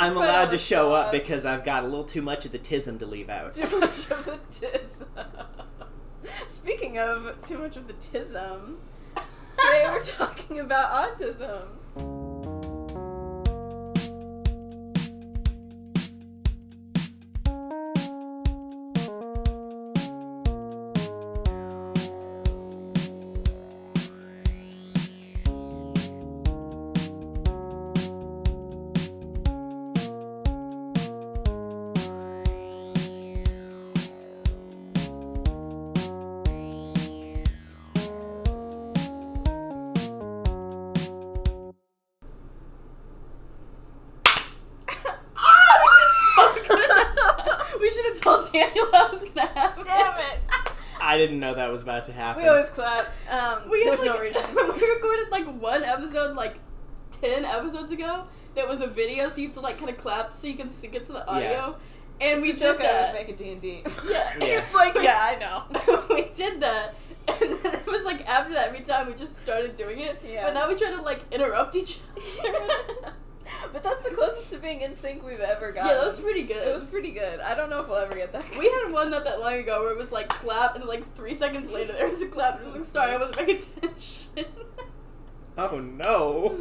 I'm allowed to show up because I've got a little too much of the tism to leave out. too much of the tism. Speaking of too much of the tism, today we're talking about autism. Didn't know that was about to happen. We always clap. Um, We there's had, no like, reason. we recorded like one episode like ten episodes ago. That was a video, so you have to like kind of clap so you can sync it to the audio. And we It's the joke did I always that. make at D and D. Yeah. Yeah. It's like, yeah, I know. we did that. And then it was like after that, every time we just started doing it. Yeah. But now we try to like interrupt each other. but that's the closest to being in sync we've ever got. yeah, gotten. that was pretty good. It was pretty good. I don't know if we'll ever get that. We had one not that long ago where it was like clap, and then like three seconds later there was a clap, and it was like, sorry, I wasn't paying attention. Oh no.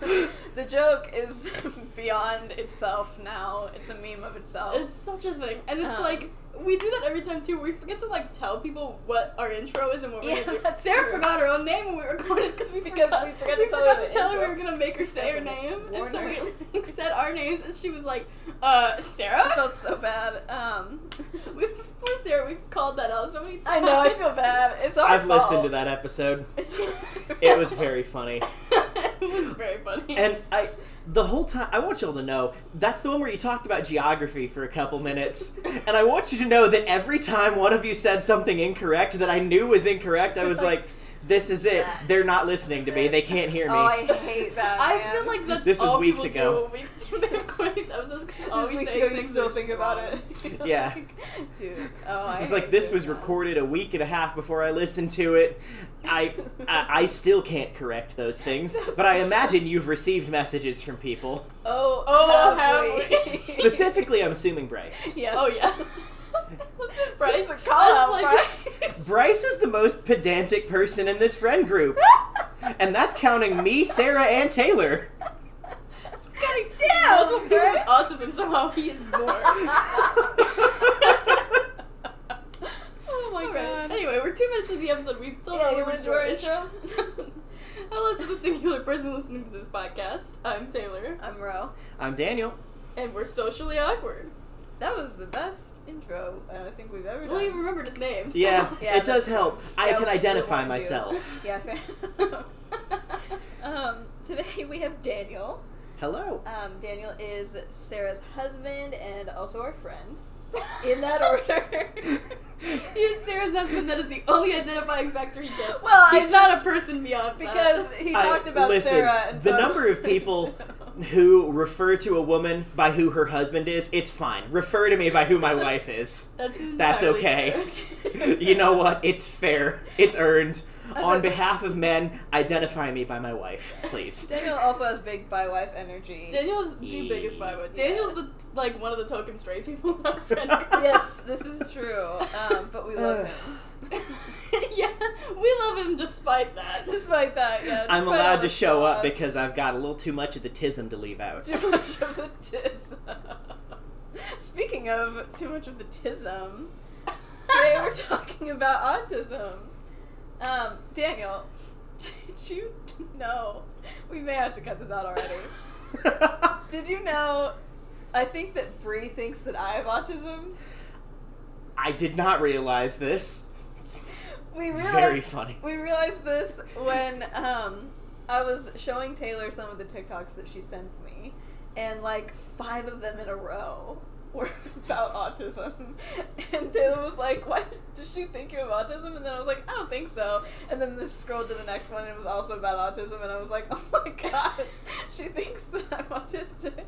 the joke is beyond itself now. It's a meme of itself. it's such a thing, and it's Um, like we do that every time too. We forget to like tell people what our intro is and what we're gonna do. that's Sarah true. forgot her own name when we recorded because we Because forgot, we forgot to tell her forgot the to tell her we were gonna make her say her name, we and so we like, said our names, and she was like, "Uh, Sarah." I felt so bad. Um, we, poor Sarah, we've called that out so many times. I know. I feel bad. It's our I've fault. listened to that episode. It was very funny. it was very funny. And I the whole time I want y'all to know that's the one where you talked about geography for a couple minutes. And I want you to know that every time one of you said something incorrect that I knew was incorrect, I was like, This is it. They're not listening to me. They can't hear me. Oh, I hate that. I man. feel like that's This was all weeks ago. Do when we do the quiz episodes 'cause all we week's say ago, is still think about wrong. it. Yeah. Like, dude. Oh, I It was hate like this was that. recorded a week and a half before I listened to it. I, I I still can't correct those things, but I imagine you've received messages from people. Oh, Oh, have have we? we? Specifically, I'm assuming Bryce. yes. Oh yeah. Bryce, It's a call out, that's Bryce. Bryce is the most pedantic person in this friend group, and that's counting me, Sarah, and Taylor. God damn. Multiple people with autism somehow he is more. oh my oh, god. Anyway, we're two minutes into the episode. We still Yeah, don't you want wanna to do our intro? Hello to the singular person listening to this podcast. I'm Taylor, I'm Ro. I'm Daniel. and we're socially awkward. That was the best intro uh, I think we've ever done. Well, you remembered his name. so- Yeah, Yeah, it does help. true. I Yeah, can identify warned you. myself. Yeah, fair. um, today we have Daniel. Hello. Um, Daniel is Sarah's husband and also our friend. In that order. He's Sarah's husband. That is the only identifying factor he gets. Well, I he's not a person beyond because that. he I- talked about listen, Sarah and the so- number of people who refer to a woman by who her husband is, it's fine. Refer to me by who my wife is. That's That's entirely okay. You know what? It's fair. It's earned. As On a- behalf of men, identify me by my wife, please. Daniel also has big bi wife energy. Daniel's the biggest bi Yeah. Daniel's the like one of the token straight people in our friend group. yes, this is true. Um, but we love Uh. him. yeah, we love him despite that. Despite that, yeah. I'm allowed to the show up because I've got a little too much of the tism to leave out. too much of the tism. Speaking of too much of the tism, today we're talking about autism. Um, Daniel, did you know? We may have to cut this out already. Did you know? I think that Bree thinks that I have autism. I did not realize this. We realized Very funny. we realized this when um, I was showing Taylor some of the TikToks that she sends me, and like five of them in a row were about autism. And Taylor was like, "Why does she think you have autism?" And then I was like, "I don't think so." And then just scrolled to the next one, and it was also about autism, and I was like, "Oh my god, she thinks that I'm autistic."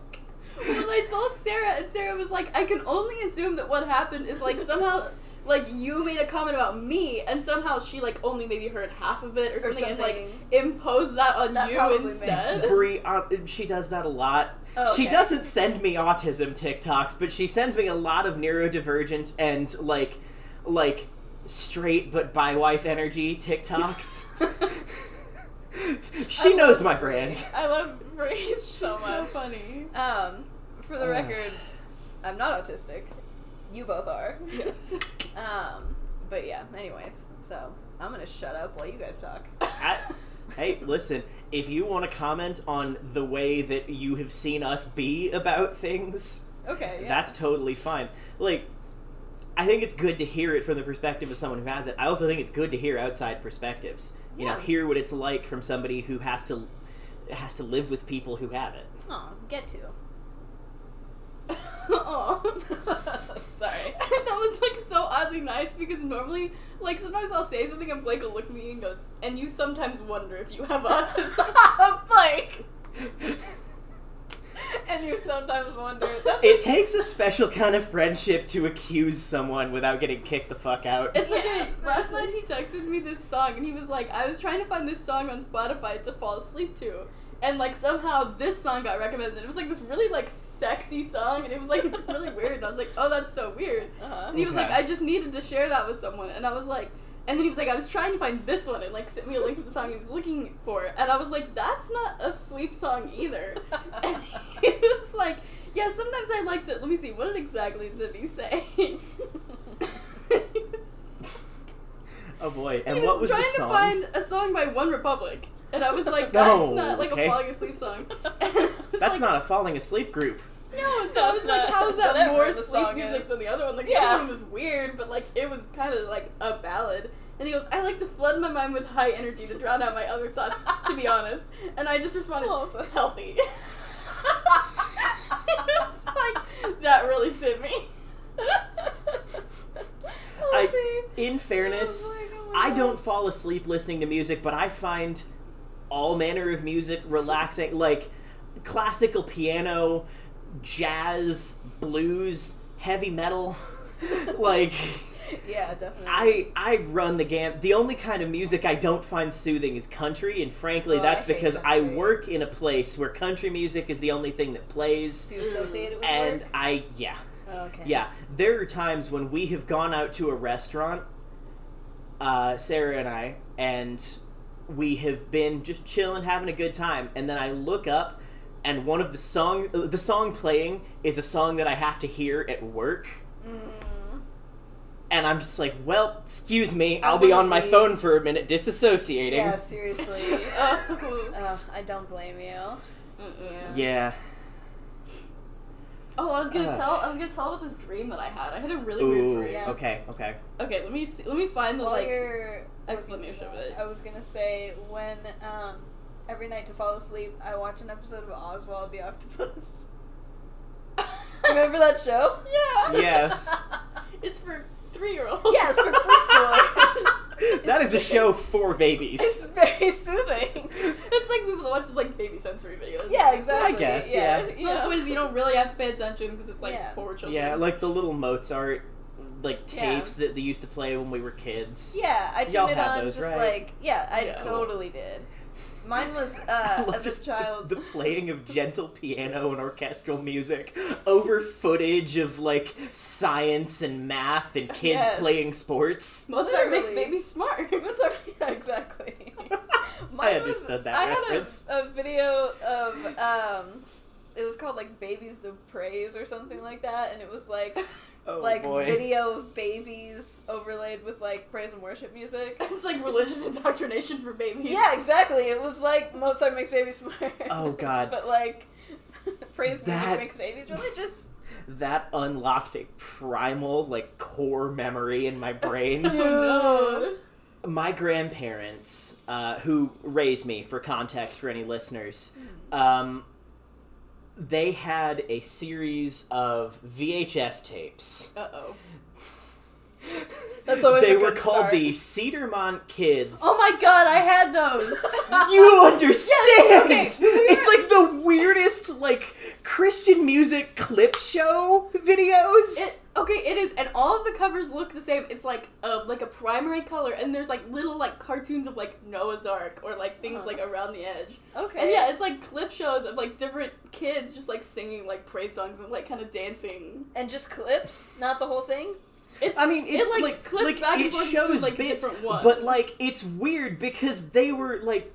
Well, I told Sarah, and Sarah was like, I can only assume that what happened is like somehow. Like you made a comment about me, and somehow she like only maybe heard half of it or something, and like imposed that on That you instead. sense. Brie, uh, she does that a lot. Oh, She okay. doesn't send me autism TikToks, but she sends me a lot of neurodivergent and like like straight but bi wife energy TikToks. she I knows my Brie. brand. I love Bree so so much. funny. Um, for the Ugh. record, I'm not autistic. You both are. Yes. Um, but yeah. Anyways, so I'm gonna shut up while you guys talk. I, hey, listen, if you want to comment on the way that you have seen us be about things, Okay. Yeah. that's totally fine. Like, I think it's good to hear it from the perspective of someone who has it. I also think it's good to hear outside perspectives. You know, Yeah. hear what it's like from somebody who has to has to live with people who have it. Oh, get to. Aw. Sorry. that was like so oddly nice because normally, like sometimes I'll say something and Blake will look at me and goes, "And you sometimes wonder if you have autism." Blake. and you sometimes wonder. That's It takes a special kind of friendship to accuse someone without getting kicked the fuck out. It's like Yeah, a, last night he texted me this song and he was like, I was trying to find this song on Spotify to fall asleep to. And like somehow this song got recommended. It was like this really like sexy song and it was like really weird. And I was like, oh, that's so weird. uh-huh. And he was like, I just needed to share that with someone. And I was like, and then he was like, I was trying to find this one and like sent me a link to the song he was looking for. And I was like, that's not a sleep song either. and he was like, yeah, sometimes I like to. Let me see, what exactly did he say? Oh boy! And he what was trying the song? to find a song by OneRepublic. And I was like, that's No, not like okay. a falling asleep song. And I was That's like, not a falling asleep group. No, so No, I was it's like, not. how is that Whatever more the sleep song music is. than the other one? Like, the Yeah. other one was weird, but like, it was kind of like a ballad. And he goes, I like to flood my mind with high energy to drown out my other thoughts, to be honest. And I just responded, Oh, but- healthy. it's like, that really suit me. I, in fairness, Oh my oh I don't fall asleep listening to music, but I find all manner of music relaxing, like classical piano, jazz, blues, heavy metal. like Yeah, definitely. I I run the gam. The only kind of music I don't find soothing is country, and frankly, Oh, that's I because I work in a place where country music is the only thing that plays. to associate it with And work. I yeah. Oh, okay. Yeah, there are times when we have gone out to a restaurant, uh, Sarah and I, and we have been just chilling, having a good time, and then I look up, and one of the song, the song playing is a song that I have to hear at work, Mm. and I'm just like, well, excuse me, I'm I'll be on my leave. phone for a minute, disassociating. Yeah, seriously. oh. uh, I don't blame you. Mm-mm. Yeah. Oh, I was gonna Uh. tell. I was gonna tell about this dream that I had. I had a really weird dream. Yeah. Okay. Okay. Okay, let me see, let me find the While like. explanation looking of it. I was gonna say when um, every night to fall asleep, I watch an episode of Oswald the Octopus. Remember that show? Yeah. Yes. It's for three year olds. Yes, for preschoolers. that is a show for babies. It's very soothing. it's like people that watch this like baby sensory videos. Yeah, exactly. I guess, yeah. yeah. You The point is, you don't really have to pay attention because it's like Yeah. for children. Yeah, like the little Mozart, like Yeah. tapes that they used to play when we were kids. Yeah, I turned Y'all it had on those, just right? like yeah, I Yeah. totally did. Mine was uh, as a the- child. The, playing of gentle piano and orchestral music over footage of like science and math and kids Yes. playing sports. Mozart makes babies smart. What's up? Yeah, exactly. I Mine was- understood that I reference. had a, a video of um, it was called like "Babies of Praise" or something like that, and it was like Oh like boy. video of babies overlaid with like praise and worship music. it's like religious indoctrination for babies. Yeah, exactly. It was like Mozart makes babies smart. Oh, God. but like praise That- music makes babies religious. That unlocked a primal, like, core memory in my brain. Oh, no. my grandparents, uh, who raised me, for context for any listeners, um, they had a series of VHS tapes Uh oh. That's always they a were good called start. the Cedarmont Kids. Oh my god, I had those. You understand? okay, it's like the weirdest like Christian music clip show videos. It, okay, it is, and all of the covers look the same. It's like a like a primary color, and there's like little like cartoons of like Noah's Ark or like things Uh-huh. like around the edge. Okay. And yeah, it's like clip shows of like different kids just like singing like praise songs and like kind of dancing. and just clips, not the whole thing. It's I mean, it's it, like, like clips like back and it forth shows like, bits, different ones. but like it's weird because they were like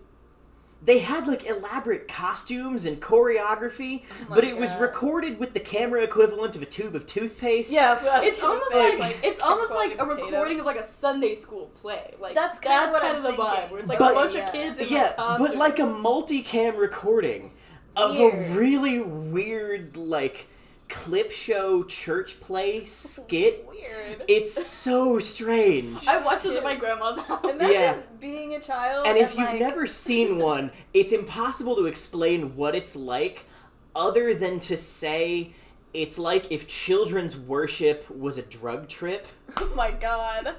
they had like elaborate costumes and choreography, Oh but it was recorded with the camera equivalent of a tube of toothpaste. Yeah, that's what I was it's almost say, like, it's almost like a potato. recording of like a Sunday school play. Like That's kinda what kind I'm of the vibe thinking. where it's like But- a bunch yeah. of kids in yeah, like but like a multicam recording of Weird. a really weird like clip show church play skit. Weird. It's so strange. I watched this at my grandma's house. Imagine Yeah. being a child And if you've never seen one, it's impossible to explain what it's like other than to say it's like if children's worship was a drug trip. Oh my god.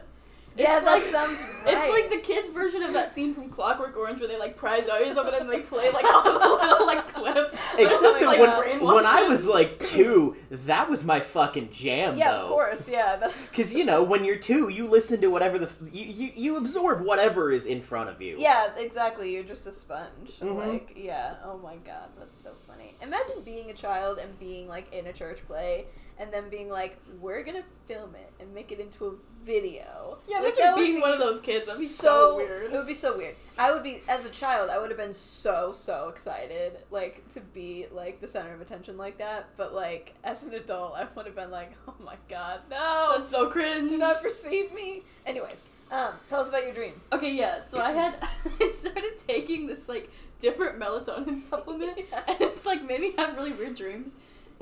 Yeah, It's that like- sounds right. It's like the kids' version of that scene from Clockwork Orange where they like prize eyes of it and they play like all the little like clips. Except that like, when, when I was like two, that was my fucking jam Yeah, though. of course. Yeah. Because you know, when you're two, you listen to whatever the you, you you absorb whatever is in front of you. Yeah, exactly. You're just a sponge. Mhm. Like, yeah. Oh my god, that's so funny. Imagine being a child and being like in a church play, and then being like, "We're gonna film it and make it into a video." Yeah, like, imagine being be one of those kids. That'd be so, weird. It would be so weird. I would be as a child. I would have been so so excited, like to be like the center of attention like that. But like as an adult, I would have been like, "Oh my god, no! That's so cringe. Do not perceive me." Anyways, um, tell us about your dream. Okay, yeah. So I had I started taking this like different melatonin supplement, Yeah. and it's like made me have really weird dreams.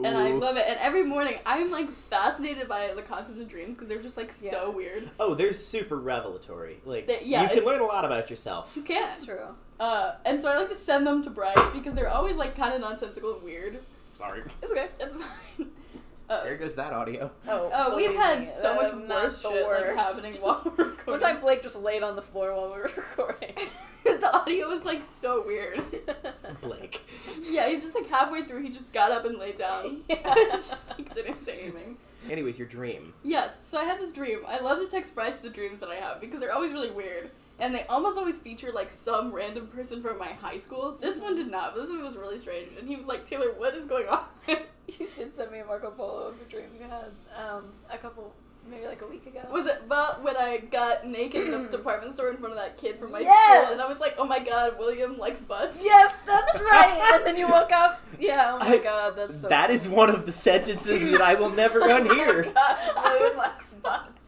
And I love it. And every morning, I'm like fascinated by the concept of dreams because they're just like Yeah. so weird. Oh, they're super revelatory. Like They- yeah, you can learn a lot about yourself. You can. That's true. Uh, and so I like to send them to Bryce because they're always like kind of nonsensical and weird. Sorry. It's okay. It's fine. Uh, There goes that audio. Oh, oh, we've had so that much is not worse shit like happening while we're recording. One time Blake just laid on the floor while we were recording. the audio was like so weird. Blake. Yeah, he just like halfway through, he just got up and laid down. Yeah. just like didn't say anything. Anyways, your dream. Yes, so I had this dream. I love to text Bryce the dreams that I have because they're always really weird. And they almost always feature like some random person from my high school. This one did not. but This one was really strange. And he was like, Taylor, what is going on? you did send me a Marco Polo of a dream you had um, a couple, maybe like a week ago. was it about when I got naked in the department store in front of that kid from my Yes! school? And I was like, oh my god, William likes butts. Yes, that's right. and then you woke up. Yeah. Oh my I- god, that's so. That is one of the sentences that I will never unhear. God, William likes butts.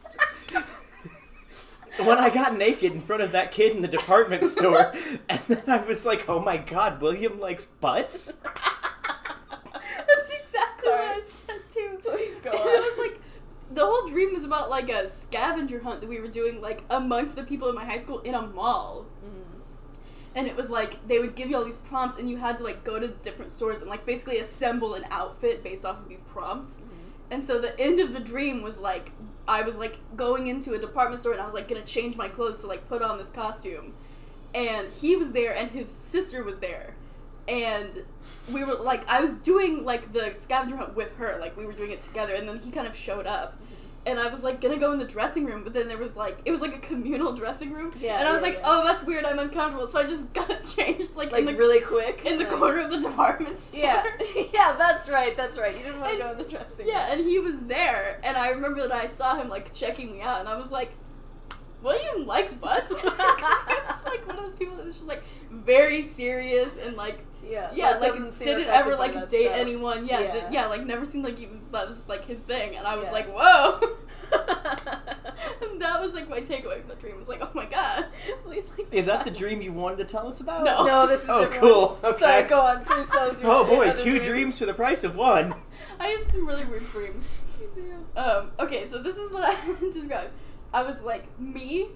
When I got naked in front of that kid in the department store, and then I was like, "Oh my God, William likes butts." That's exactly what I said too. Please go it on. was like the whole dream was about like a scavenger hunt that we were doing like amongst the people in my high school in a mall. Mm. And it was like they would give you all these prompts and you had to like go to different stores and like basically assemble an outfit based off of these prompts. And so the end of the dream was like I was like going into a department store and I was like gonna change my clothes to like put on this costume. And he was there and his sister was there. And we were like I was doing like the scavenger hunt with her, like we were doing it together and then he kind of showed up. And I was like gonna go in the dressing room, but then there was like it was like a communal dressing room. Yeah, And I was yeah, like, yeah. oh that's weird, I'm uncomfortable. So I just got changed like, Like in the really quick. in the Like- corner of the department store. Yeah, yeah, that's right, that's right. You didn't want to go in the dressing room. Yeah, and he was there, and I remember that I saw him like checking me out, and I was like, William likes butts. was like one of those people that was just like very serious and like Yeah, yeah, that like didn't affected ever like date stuff. anyone. Yeah, Yeah. Did, yeah, like never seemed like he was that was like his thing, and I was Yeah. like, whoa. and that was like my takeaway from the dream. Was like, oh my god. William likes Is that the dream you wanted to tell us about? No. No, this is Oh, cool. Okay. Sorry, go on. Please tell us your Oh boy, two dream. dreams for the price of one. I have some really weird dreams. Um, okay, so this is what I described. I was like me,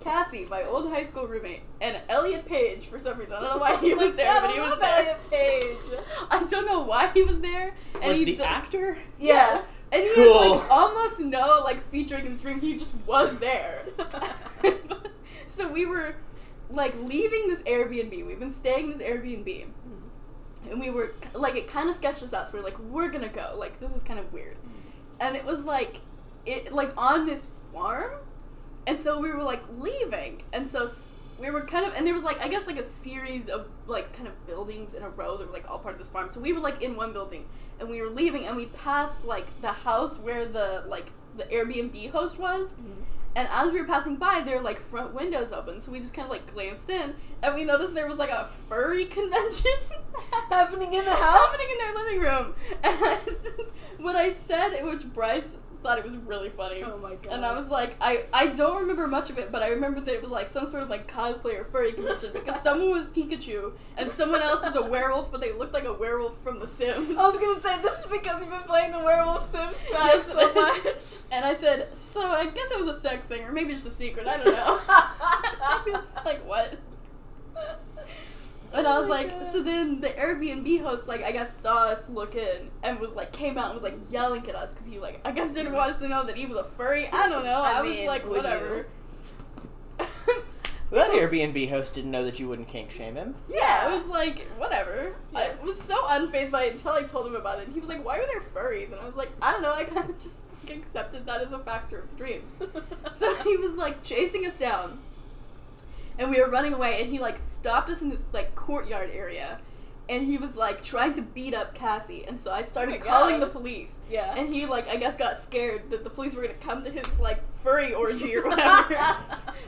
Cassie, my old high school roommate, and Elliot Page for some reason. I don't know why he was there, God, but I he was love there. Elliot Page. I don't know why he was there. And like he the d- actor? Yes. And he Cool. had like almost no like featuring in this dream. He just was there. so we were like leaving this Airbnb. We've been staying in this Airbnb. Hmm. And we were like it kind of sketched us out. So we are like, we're gonna go. Like this is kind of weird. Hmm. And it was like it like on this farm. And so we were like leaving. And so we were kind of and there was like I guess like a series of like kind of buildings in a row that were like all part of this farm. So we were like in one building and we were leaving and we passed like the house where the like the Airbnb host was. Mm-hmm. And as we were passing by, their like front windows open, so we just kind of like glanced in, and we noticed there was like a furry convention Happening in the house? happening in their living room. And what I said, which Bryce thought it was really funny. Oh my god. And I was like, I, I don't remember much of it, but I remember that it was like some sort of like cosplay or furry convention because someone was Pikachu and someone else was a werewolf, but they looked like a werewolf from The Sims. I was gonna say this is because you've been playing the Werewolf Sims guys Yes, so much. And I said, so I guess it was a sex thing, or maybe just a secret. I don't know. I it's like what? And I Oh was like, God. so then the Airbnb host, like, I guess saw us look in and was like, came out and was like yelling at us because he, like, I guess didn't want us to know that he was a furry. I don't know. I I, mean, was like, whatever. That Airbnb host didn't know that you wouldn't kink shame him. Yeah, it was like, whatever. I was so unfazed by it until I told him about it. He was like, why are there furries? And I was like, I don't know. I kind of just like, accepted that as a factor of the dream. So he was like chasing us down, and we were running away, and he like stopped us in this like courtyard area, and he was like trying to beat up Cassie, and so I started oh my calling God. the police, yeah. and he like I guess got scared that the police were gonna come to his like furry orgy or whatever.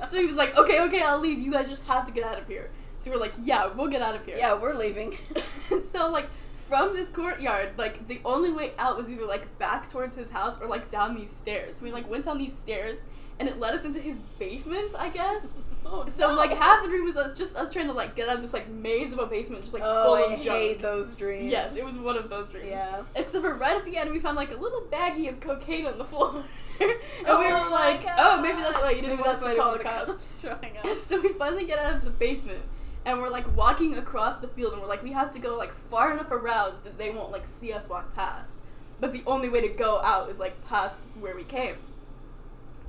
so he was like, okay, okay, I'll leave. You guys just have to get out of here. So we're like, yeah, we'll get out of here. yeah, we're leaving. and so like from this courtyard, like the only way out was either like back towards his house or like down these stairs. So we like went down these stairs and it led us into his basement, I guess. Oh, So no. like half the dream was us just us trying to like get out of this like maze of a basement, just like oh, full I of junk. hate those dreams. Yes, it was one of those dreams. Yeah. Except for right at the end, we found like a little baggie of cocaine on the floor, and Oh we were like, God. "Oh, maybe that's why you didn't Maybe want us to call the cops." showing up. so we finally get out of the basement and we're like walking across the field and we're like we have to go like far enough around that they won't like see us walk past. But the only way to go out is like past where we came.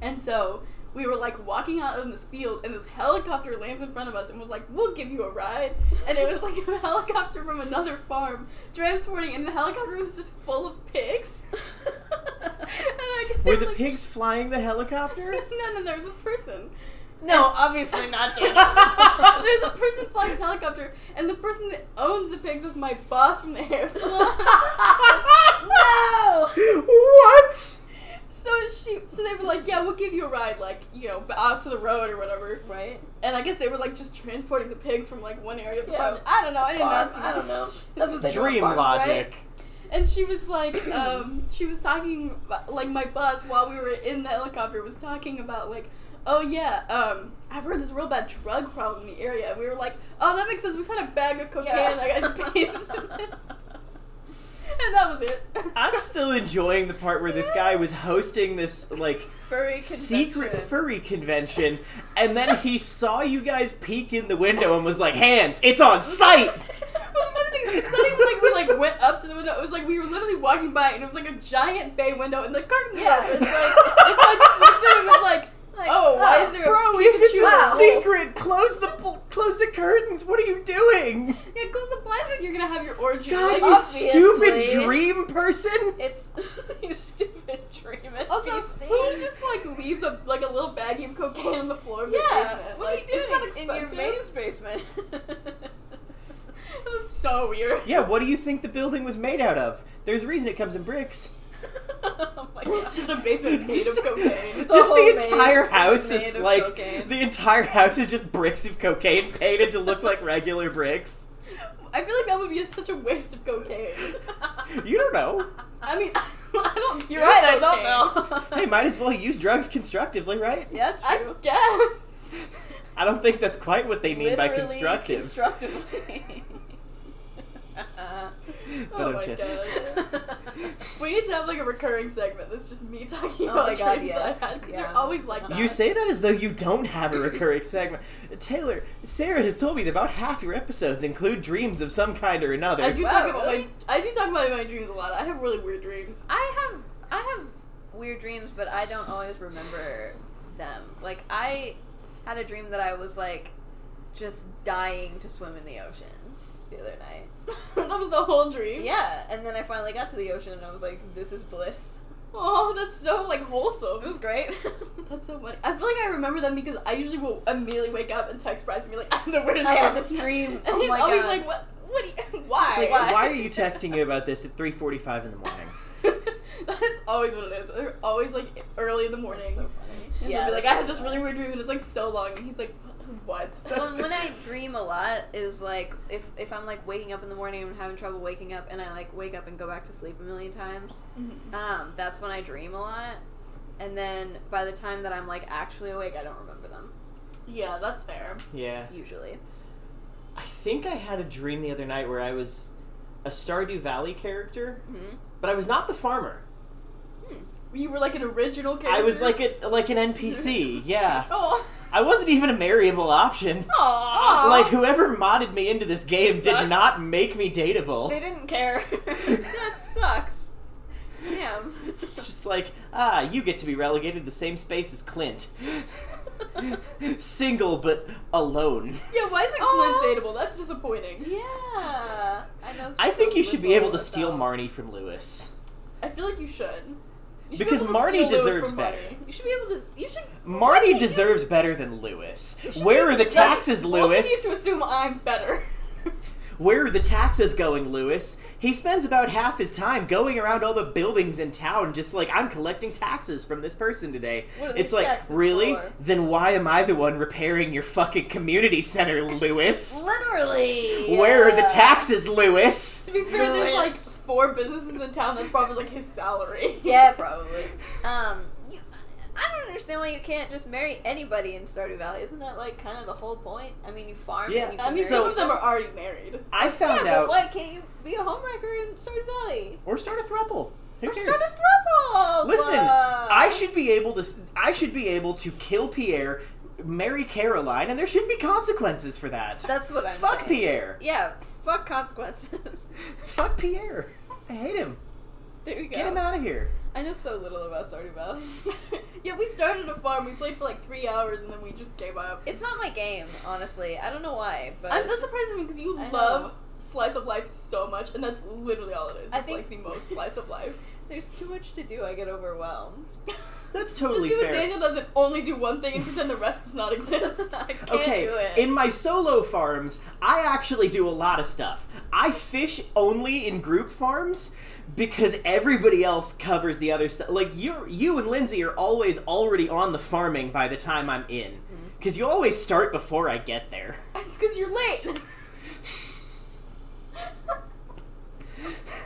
And so we were like walking out in this field and this helicopter lands in front of us and was like, We'll give you a ride and it was like a helicopter from another farm transporting and the helicopter was just full of pigs. and I guess they Were the like, pigs flying the helicopter? no, no, there was a person. no, obviously not, There's a person flying a helicopter, and the person that owned the pigs was my boss from the hair salon. no. what? So she, so they were like, "Yeah, we'll give you a ride, like you know, out to the road or whatever." Right. And I guess they were like just transporting the pigs from like one area of the Yeah. farm. I don't know. I didn't Farm, ask. I don't know. That's what they do on Dream farms, logic. right? And she was like, um, she was talking, like my boss while we were in the helicopter was talking about like, oh yeah, um, I've heard this real bad drug problem in the area. And we were like, oh that makes sense. We've had a bag of cocaine Yeah. in that guy's basement. and that was it. I'm still enjoying the part where this guy was hosting this like Furry secret furry convention, and then he saw you guys peek in the window and was like, "Hands, it's on site." Well, the funny thing is, it's not even like we like went up to the window. It was like we were literally walking by, and it was like a giant bay window, and the curtains Yeah. were open. It's like, and so I just looked at him and was like, Like, "Oh, why oh, is there a Bro, if it's Pikachu a wolf?" secret, close the close the curtains. What are you doing? Yeah, close the blinds. You're gonna have your orgy. God, you obviously. stupid dream person. It's you stupid dream. It's Also, DC. who just like leaves a like a little baggie of cocaine on the floor of the yeah. basement? What like, are you doing Isn't that in your expensive? basement? It was so weird. Yeah, what do you think the building was made out of? There's a reason it comes in bricks. oh my god. It's just a basement made Just- of cocaine. The Just whole the entire house made is like cocaine. the entire house is just bricks of cocaine painted to look like regular bricks. I feel like that would be such a waste of cocaine. You don't know. I mean, I don't. You're do right. I don't know. Hey, might as well use drugs constructively, right? yeah, I true. guess. I don't think that's quite what they mean by Literally constructive. Constructively. But oh I'm my just- god. We need to have like a recurring segment that's just me talking Oh about my God, dreams yes. that I had because Yeah. they're always like that. You say that as though you don't have a recurring segment. Taylor, Sarah has told me that about half your episodes include dreams of some kind or another. I do Wow, talk about really? my I do talk about my dreams a lot. I have really weird dreams. I have I have weird dreams, but I don't always remember them. Like I had a dream that I was like just dying to swim in the ocean the other night. that was the whole dream. Yeah, and then I finally got to the ocean and I was like, this is bliss. Oh, that's so like wholesome. It was great. That's so funny. I feel like I remember them because I usually will immediately wake up and text Bryce and be like, I have the weirdest I had dream." this dream. And Oh he's my always God. like, what? What? Do you, why? It's like, Why? why are you texting me about this at 3:45 in the morning? That's always what it is. They're always like early in the morning. so funny. And Yeah, they'll be like, I had this really really weird dream and it's like so long, and he's like, what? That's Well, when I dream a lot is like if if I'm like waking up in the morning and having trouble waking up and I like wake up and go back to sleep a million times, Mhm. um, that's when I dream a lot. And then by the time that I'm like actually awake, I don't remember them Yeah, that's fair. Yeah. usually. I think I had a dream the other night where I was a Stardew Valley character, hmm but I was not the farmer. You were like an original character. I was like a like an NPC. Yeah. oh, I wasn't even a marryable option. Aw. Like whoever modded me into this game did Sucks. not make me dateable. They didn't care. that sucks. Damn. It's just like, ah, you get to be relegated to the same space as Clint. Single but alone. yeah. Why isn't Aw. Clint dateable? That's disappointing. yeah. I know. I think so you should be little able to steal about- Marnie from Lewis. I feel like you should. You should be Because Marty deserves better. Marty. You should be able to. You should. Marty can't you- deserves better than Lewis. Where are the Like, taxes, Both of you Lewis? to assume I'm better. Where are the taxes going, Lewis? He spends about half his time going around all the buildings in town, just like, I'm collecting taxes from this person today. What are It's like, taxes really? for? Then why am I the one repairing your fucking community center, Lewis? Literally. Where are the taxes, Lewis? to be fair, there's like Lewis. Four businesses in town. That's probably like his salary. Yeah, probably. Um, you, I don't understand why you can't just marry anybody in Stardew Valley. Isn't that like kind of the whole point? I mean, you farm Yeah, and you I mean, some of them are already married. I Yeah, found but out. why can't you be a homewrecker in Stardew Valley? Or start a throuple. Who Or cares? start a throuple. Listen, I should be able to. I should be able to kill Pierre, marry Caroline, and there should be consequences for that. That's what I'm Fuck saying. Pierre. Yeah, fuck consequences. Fuck Pierre. I hate him. there you go. Get him out of here. I know so little about Stardew Valley. yeah, we started a farm. We played for like three hours and then we just gave up. It's not my game, honestly. I don't know why, but I'm, that surprises me because you I love know. slice of life so much, and that's literally all it is. I It's think- like the most slice of life. there's too much to do. I get overwhelmed. That's totally Just do what. Daniel does and only do one thing and pretend the rest does not exist. I can't okay, do it. in my solo farms, I actually do a lot of stuff. I fish only in group farms because everybody else covers the other stuff. Like you, you and Lindsay are always already on the farming by the time I'm in, Mm-hmm. because you always start before I get there. it's because you're late.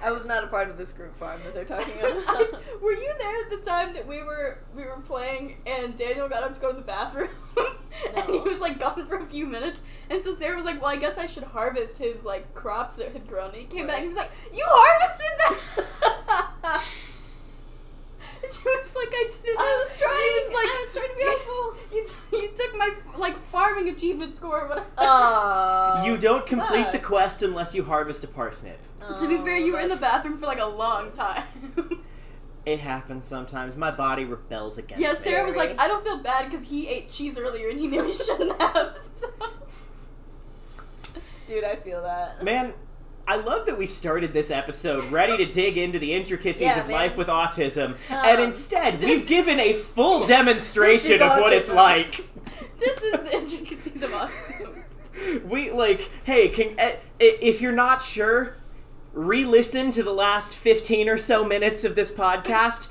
I was not a part of this group farm that they're talking I- about. were you there at the time that we were we were playing and Daniel got up to go to the bathroom and he was like gone for a few minutes and so Sarah was like, "Well, I guess I should harvest his like crops that had grown." And he came back and he was like, "You harvested that?" And she was like, "I didn't." I was trying. He was like, I was trying to be helpful. You, t- you took my like farming achievement score, or whatever. Oh, you don't complete the quest unless you harvest a parsnip. to be fair, you were in the Oh, bathroom for like a long time. It happens sometimes. My body rebels against it. yeah, it. Sarah was like, "I don't feel bad because he ate cheese earlier and he knew he shouldn't have." So. Dude, I feel that. Man, I love that we started this episode ready to dig into the intricacies Yeah, of man. life with autism, Um, and instead this- we've given a full demonstration of what it's like. This is the intricacies of autism. We like, hey, can eh, if you're not sure, re-listen to the last fifteen or so minutes of this podcast,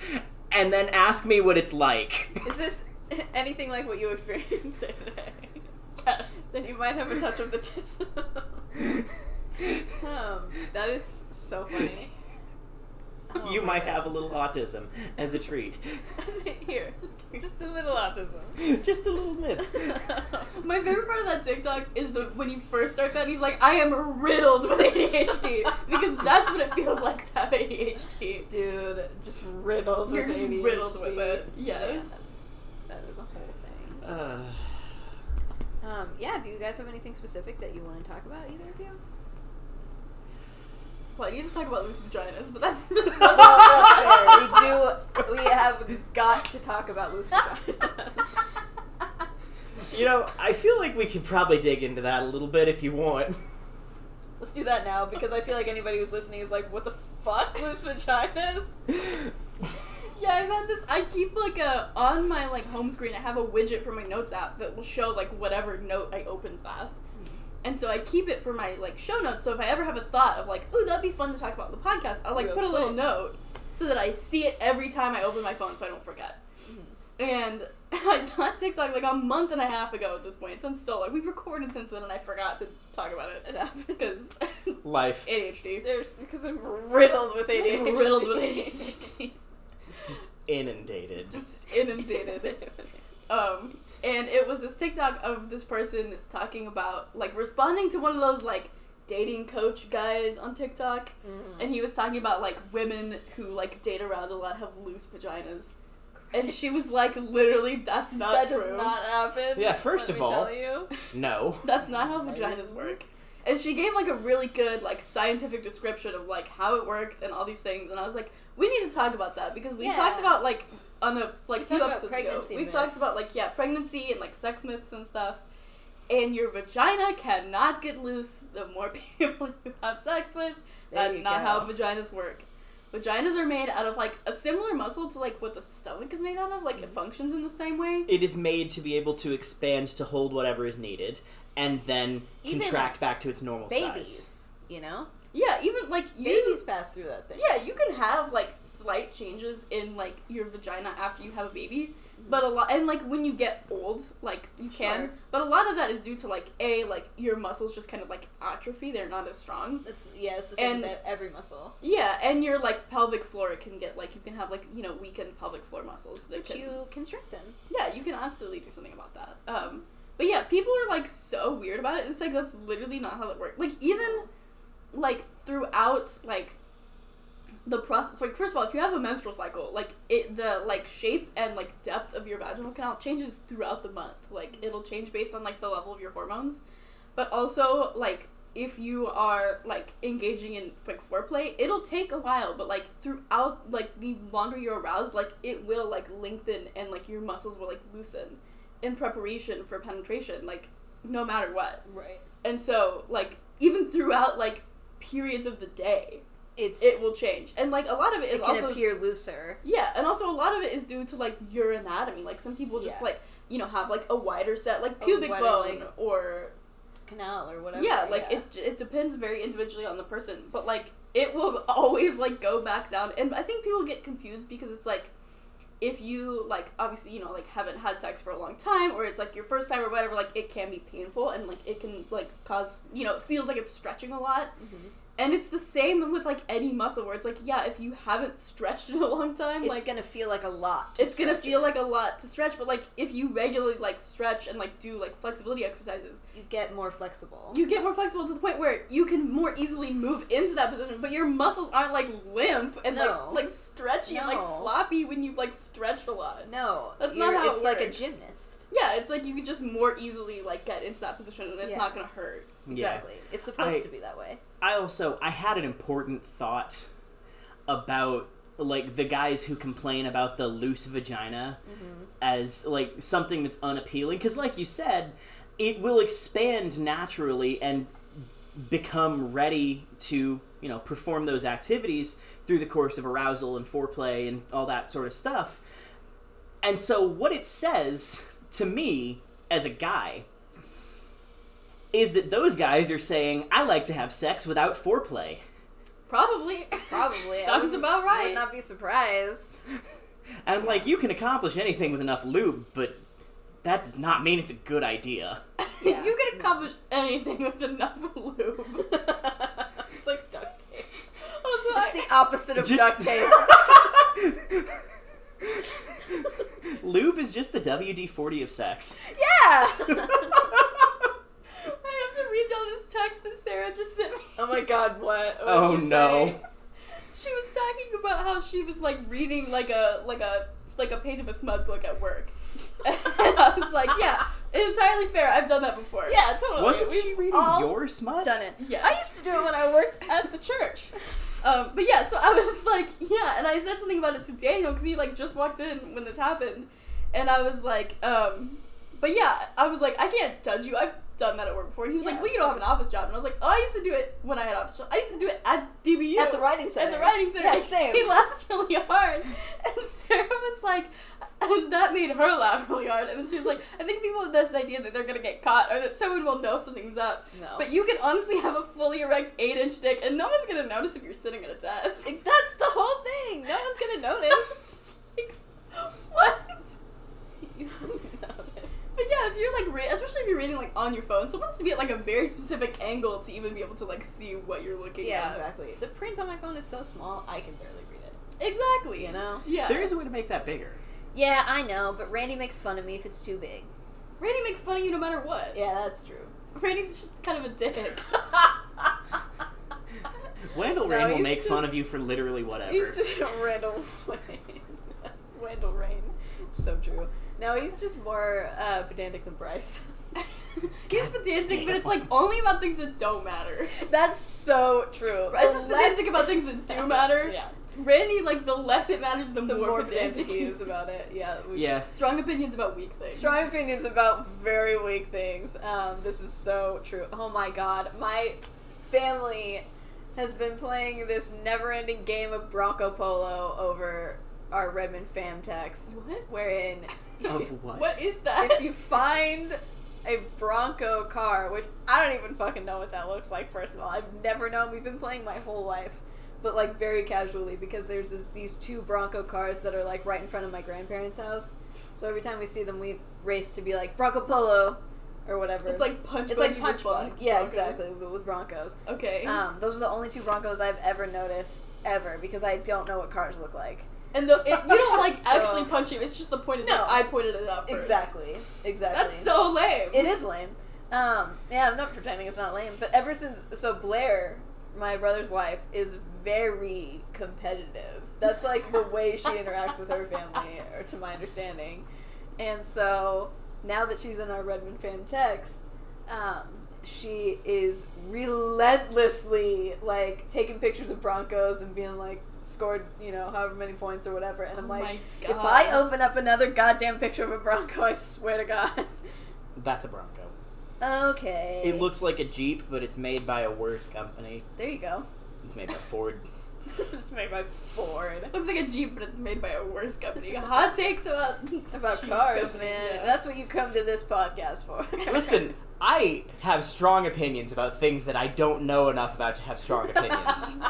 and then ask me what it's like. Is this anything like what you experienced today? Yes. then you might have a touch of the autism. Um, that is so funny. Oh you might God. have a little autism as a treat, Here, just a little autism. just a little bit. My favorite part of that TikTok is the when you first start that, and he's like, "I am riddled with ADHD," because that's what it feels like to have ADHD. Dude, just riddled You're with just ADHD. riddled with it. Yes. that's- that is a whole thing. Uh, Um, yeah, do you guys have anything specific that you want to talk about, either of you? Well, I need to talk about loose vaginas, but that's, that's well, that's fair. We do. We have got to talk about loose vaginas. You know, I feel like we could probably dig into that a little bit if you want. Let's do that now because I feel like anybody who's listening is like, "What the fuck, loose vaginas?" Yeah, I've had this. I keep like a on my like home screen. I have a widget for my notes app that will show like whatever note I opened last, and so I keep it for my like show notes. So if I ever have a thought of like, oh, that'd be fun to talk about in the podcast, I'll like Real put a little note so that I see it every time I open my phone, so I don't forget. Mm-hmm. And I saw TikTok like a month and a half ago at this point. It's been so long. We've recorded since then, and I forgot to talk about it enough because Life. ADHD. There's because I'm riddled with ADHD. Riddled with ADHD. Just inundated. Just inundated. Um, and it was this TikTok of this person talking about like responding to one of those like dating coach guys on TikTok, Mhm. and he was talking about like women who like date around a lot have loose vaginas, and she was like, literally, that's not that true. does not happen. Yeah, first let of me all- tell you. No. That's not how vaginas work. And she gave like a really good like scientific description of like how it worked and all these things, and I was like, we need to talk about that because we Yeah. talked about like on a like We few talked about episodes ago. pregnancy We've talked about like yeah pregnancy and like sex myths and stuff. And your vagina cannot get loose the more people you have sex with. There That's not go. how vaginas work. Vaginas are made out of like a similar muscle to like what the stomach is made out of. Like Mm-hmm. it functions in the same way. It is made to be able to expand to hold whatever is needed and then Even contract back to its normal size. Babies, you know, Yeah, even like you, babies pass through that thing. Yeah, you can have like slight changes in like your vagina after you have a baby, but a lot and like when you get old, like you can. Sure. But a lot of that is due to like a like your muscles just kind of like atrophy; they're not as strong. It's yeah, it's the same And- with every muscle. Yeah, and your like pelvic floor can get like you can have like you know weakened pelvic floor muscles. That Which can, you constrict them. yeah, you can absolutely do something about that. Um, but yeah, people are like so weird about it. It's like that's literally not how it works. Like even like throughout like the process. Like first of all, if you have a menstrual cycle, like it the like shape and like depth of your vaginal canal changes throughout the month. Like mm-hmm. it'll change based on like the level of your hormones, but also like if you are like engaging in like foreplay, it'll take a while, but like throughout like the longer you're aroused, like it will like lengthen and like your muscles will like loosen in preparation for penetration, like no matter what. Right. And so like even throughout like periods of the day, It's it will change. And like a lot of it is it can also appear looser. yeah, and also a lot of it is due to like your anatomy. Like some people just Yeah. like you know have like a wider set like pubic wider, bone like, or Canal or whatever. yeah, like it it depends very individually on the person, but like it will always like go back down. And I think people get confused because it's like if you like obviously you know like haven't had sex for a long time or it's like your first time or whatever like it can be painful and like it can like cause you know it feels like it's stretching a lot Mhm. And it's the same with like any muscle where it's like yeah if you haven't stretched in a long time It's like gonna feel like a lot. to it's gonna feel it. like a lot to stretch but like if you regularly like stretch and like do like flexibility exercises you get more flexible. you get more flexible to the point where you can more easily move into that position but your muscles aren't like limp and No. like like stretchy and like floppy when you've like stretched a lot no, That's you're- not how it's it like a gymnast. Yeah it's like you can just more easily like get into that position and it's Yeah. not gonna hurt Yeah. Exactly. It's supposed I- to be that way. I also I had an important thought about like the guys who complain about the loose vagina Mm-hmm. as like something that's unappealing because like you said it will expand naturally and become ready to you know perform those activities through the course of arousal and foreplay and all that sort of stuff and so what it says to me as a guy is that those guys are saying i like to have sex without foreplay probably Probably. Sounds wouldn't- about I right would not be surprised. and like you can accomplish anything with enough lube but that does not mean it's a good idea Yeah. you can accomplish anything with enough lube it's like duct tape also I, It's the opposite of Just- duct tape. lube is just the wd-40 of sex yeah. I have to read y'all this text that Sarah just sent me. oh my god, what? What Oh, did no. say? She was talking about how she was like reading like a like a like a page of a smut book at work. And I was like, yeah, entirely fair. I've done that before. Yeah, totally. wasn't We've she reading all your smut done it. Yeah. I used to do it when I worked at the church. Um, but yeah, so I was like, yeah, and I said something about it to Daniel because he like just walked in when this happened, and I was like, um, but yeah, I was like, I can't judge you. I've done that at work before, and he was like, Yeah, well, you don't have an office job, and I was like, oh, I used to do it when I had office job. I used to do it at DBU At the writing center. At the writing center. Yeah, same. He laughed really hard, and Sarah was like, and that made her laugh really hard, and then she was like, I think people have this idea that they're gonna get caught or that someone will know something's up. No. But you can honestly have a fully erect eight inch dick, and no one's gonna notice if you're sitting at a desk. Like, that's the whole thing. No one's gonna notice. Like, what? But yeah, if you're like, re- especially if you're reading like on your phone, someone has to be at like a very specific angle to even be able to like see what you're looking at. yeah, at. exactly. The print on my phone is so small, I can barely read it. Exactly. You know? Yeah. There is a way to make that bigger. Yeah, I know, but Randy makes fun of me if it's too big. Randy makes fun of you no matter what. Yeah, that's true. Randy's just kind of a dick. Wendell No, Rain will he's make fun of you for literally whatever. He's just Randall Wayne. Wendell Rain. So true. No, he's just more uh, pedantic than Bryce. He's pedantic, but it's like only about things that don't matter. That's so true. Bryce is The less- pedantic about things that do matter. Yeah. Randy, like the less it matters, the, The more, more pedantic pedantic he is about it. Yeah. we- yeah. Strong opinions about weak things. Strong opinions about very weak things. Um, this is so true. Oh my god. My family has been playing this never ending game of Bronco Polo over our Redmond fam text. What? Wherein Of what? What is that? if you find a Bronco car, which I don't even fucking know what that looks like, first of all. I've never known. We've been playing my whole life. But like very casually because there's this, these two Bronco cars that are like right in front of my grandparents' house. So every time we see them, we race to be like Bronco Polo or whatever. It's like punch. it's like punch bug. Yeah, Broncos. exactly. But with Broncos. Okay. Um, those are the only two Broncos I've ever noticed ever because I don't know what cars look like. And the, it, you don't like So- actually punch him. It's just the point is No. like I pointed it out first. Exactly. Exactly. That's so lame. It is lame. Um, yeah, I'm not pretending it's not lame, but ever since so Blair, my brother's wife, is very competitive. That's like the way she interacts with her family, or to my understanding. And so now that she's in our Redmond fam text, um, she is relentlessly like taking pictures of Broncos and being like scored, you know, however many points or whatever. And I'm Oh like, if I open up another goddamn picture of a Bronco, I swear to God. That's a Bronco. Okay. It looks like a Jeep, but it's made by a worse company. There you go. It's made by Ford. it's made by Ford. Looks like a Jeep, but it's made by a worse company. Hot takes about About cars, man. Yeah. That's what you come to this podcast for. Listen, I have strong opinions about things that I don't know enough about to have strong opinions.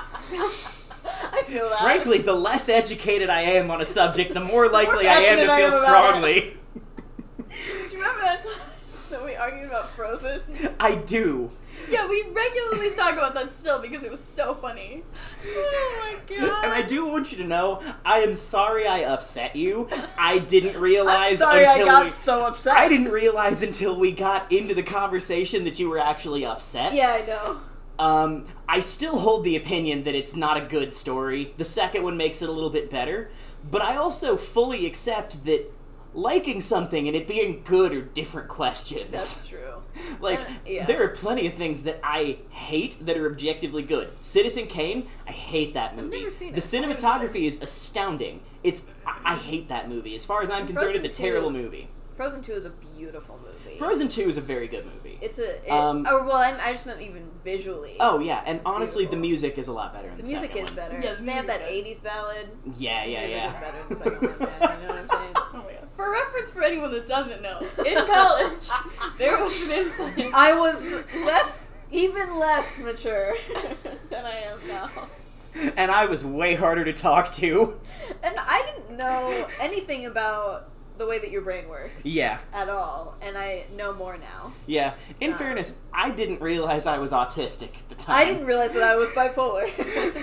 I feel that. Frankly, the less educated I am on a subject, the more likely I am to I feel am strongly. do you remember that time that we argued about Frozen? I do. Yeah, we regularly talk about that still because it was so funny. oh my god. And I do want you to know, I am sorry I upset you. I didn't I'm realize until I got we, so upset. I didn't realize until we got into the conversation that you were actually upset. Yeah, I know. Um, I still hold the opinion that it's not a good story. The second one makes it a little bit better, but I also fully accept that liking something and it being good are different questions. That's true. like and- yeah. there are plenty of things that I hate that are objectively good. Citizen Kane, I hate that movie. never seen the cinematography is astounding. It's I, I hate that movie. As far as I'm And concerned, it's a Frozen terrible movie. Frozen 2 is a beautiful movie. Frozen Two is a very good movie. It's a. It, Um, oh, well, I, I just meant even visually. oh yeah, and honestly, the music is a lot better in the, The music is one. better. Yeah, the they have that music 80s ballad. Yeah, yeah, yeah. better in second one, man. You know what I'm saying? Oh my god. For reference for anyone that doesn't know, in college, there was an incident. I was less, even less mature than I am now. and I was way harder to talk to. And I didn't know anything about the way that your brain works Yeah, at all, and I know more now. yeah. In Uh. fairness, I didn't realize I was autistic at the time. I didn't realize that I was bipolar.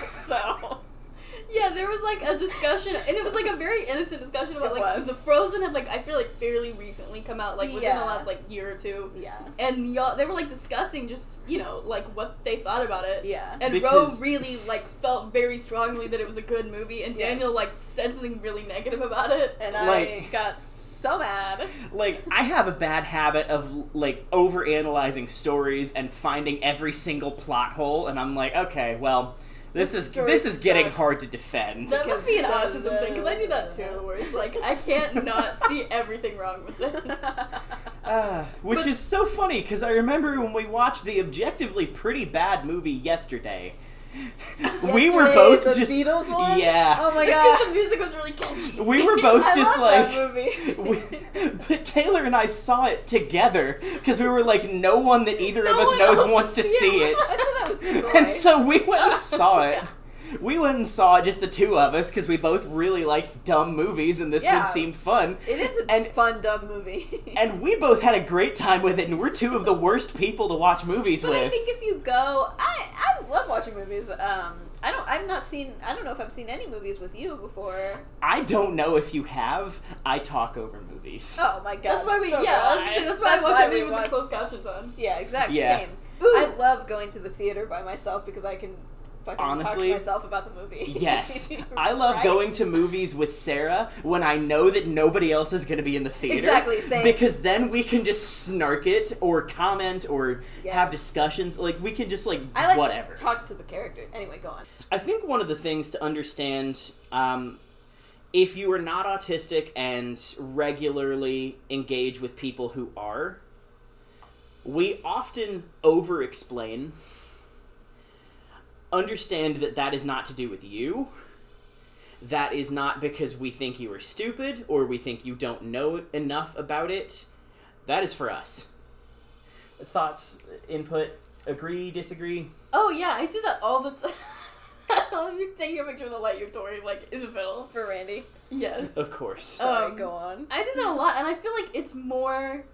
so, Yeah, there was like a discussion, and it was like a very innocent discussion about It like was. the Frozen had like I feel like fairly recently come out, like within Yeah. the last like year or two. yeah. And y'all, they were like discussing just you know like what they thought about it. Yeah. And Because- Ro really like felt very strongly that it was a good movie, and Yeah. Daniel like said something really negative about it. And I got so mad. Like, I have a bad habit of, like, over analyzing stories and finding every single plot hole, and I'm like, okay, well, This is this is getting sucks. hard to defend. That must be an autism thing because I do that too, where it's like I can't not see everything wrong with this. Uh, which But- is so funny because I remember when we watched the objectively pretty bad movie yesterday. we were both the just Beatles one? yeah. Oh my god. because the music was really catchy. we were both just like we, but Taylor and I saw it together because we were like, no one that either of us knows wants to see it. it. I that with And so we went and saw it. Yeah. We went and saw it, just the two of us, because we both really like dumb movies, and this Yeah. one seemed fun. It is a And- fun, dumb movie. And we both had a great time with it, and we're two of the worst people to watch movies But with. I think if you go, I I love watching movies. Um, I don't. I've not seen. I don't know if I've seen any movies with you before. I don't know if you have. I talk over movies. Oh my god. That's why we so yeah. do I was I. saying, that's why I watch why everything with watch- the closed captions on. Yeah, exactly. Yeah. Same. Ooh. I love going to the theater by myself because I can fucking talk Honestly, to myself about the movie. Yes. I love Right? going to movies with Sarah when I know that nobody else is going to be in the theater. Exactly, same. Because then we can just snark it or comment or Yeah. have discussions. Like, we can just, like, I like whatever. talk to the character. Anyway, go on. I think one of the things to understand um, if you are not autistic and regularly engage with people who are, we often over explain. Understand that that is not to do with you. That is not because we think you are stupid or we think you don't know enough about it. That is for us. Thoughts, input, agree, disagree? Oh yeah, I do that all the time. Let me take your picture of the light you're throwing, like in the middle. For Randy. Yes. Of course. Sorry, Um, go on. I do that a lot, and I feel like it's more.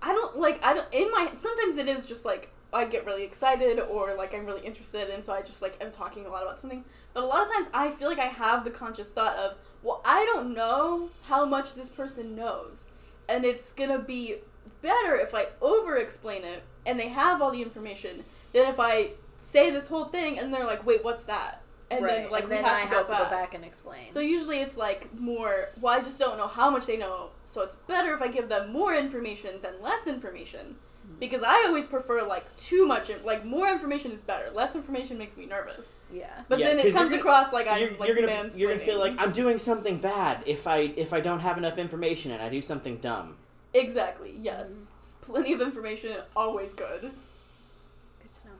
I don't like. I don't. In my sometimes it is just like I get really excited or like I'm really interested, and so I just like am talking a lot about something. But a lot of times I feel like I have the conscious thought of, well, I don't know how much this person knows, and it's gonna be better if I over explain it and they have all the information than if I say this whole thing and they're like, wait, what's that? And right. then like and we then have I to go have to back. go back and explain. So usually it's like more, well, I just don't know how much they know, so it's better if I give them more information than less information. Because I always prefer like too much, like more information is better. Less information makes me nervous. yeah. But Yeah, then it comes gonna- across like I'm you're, like you're gonna mansplaining. you're gonna feel like I'm doing something bad if I if I don't have enough information and I do something dumb. Exactly. Yes. Plenty of information, always good. Good to know.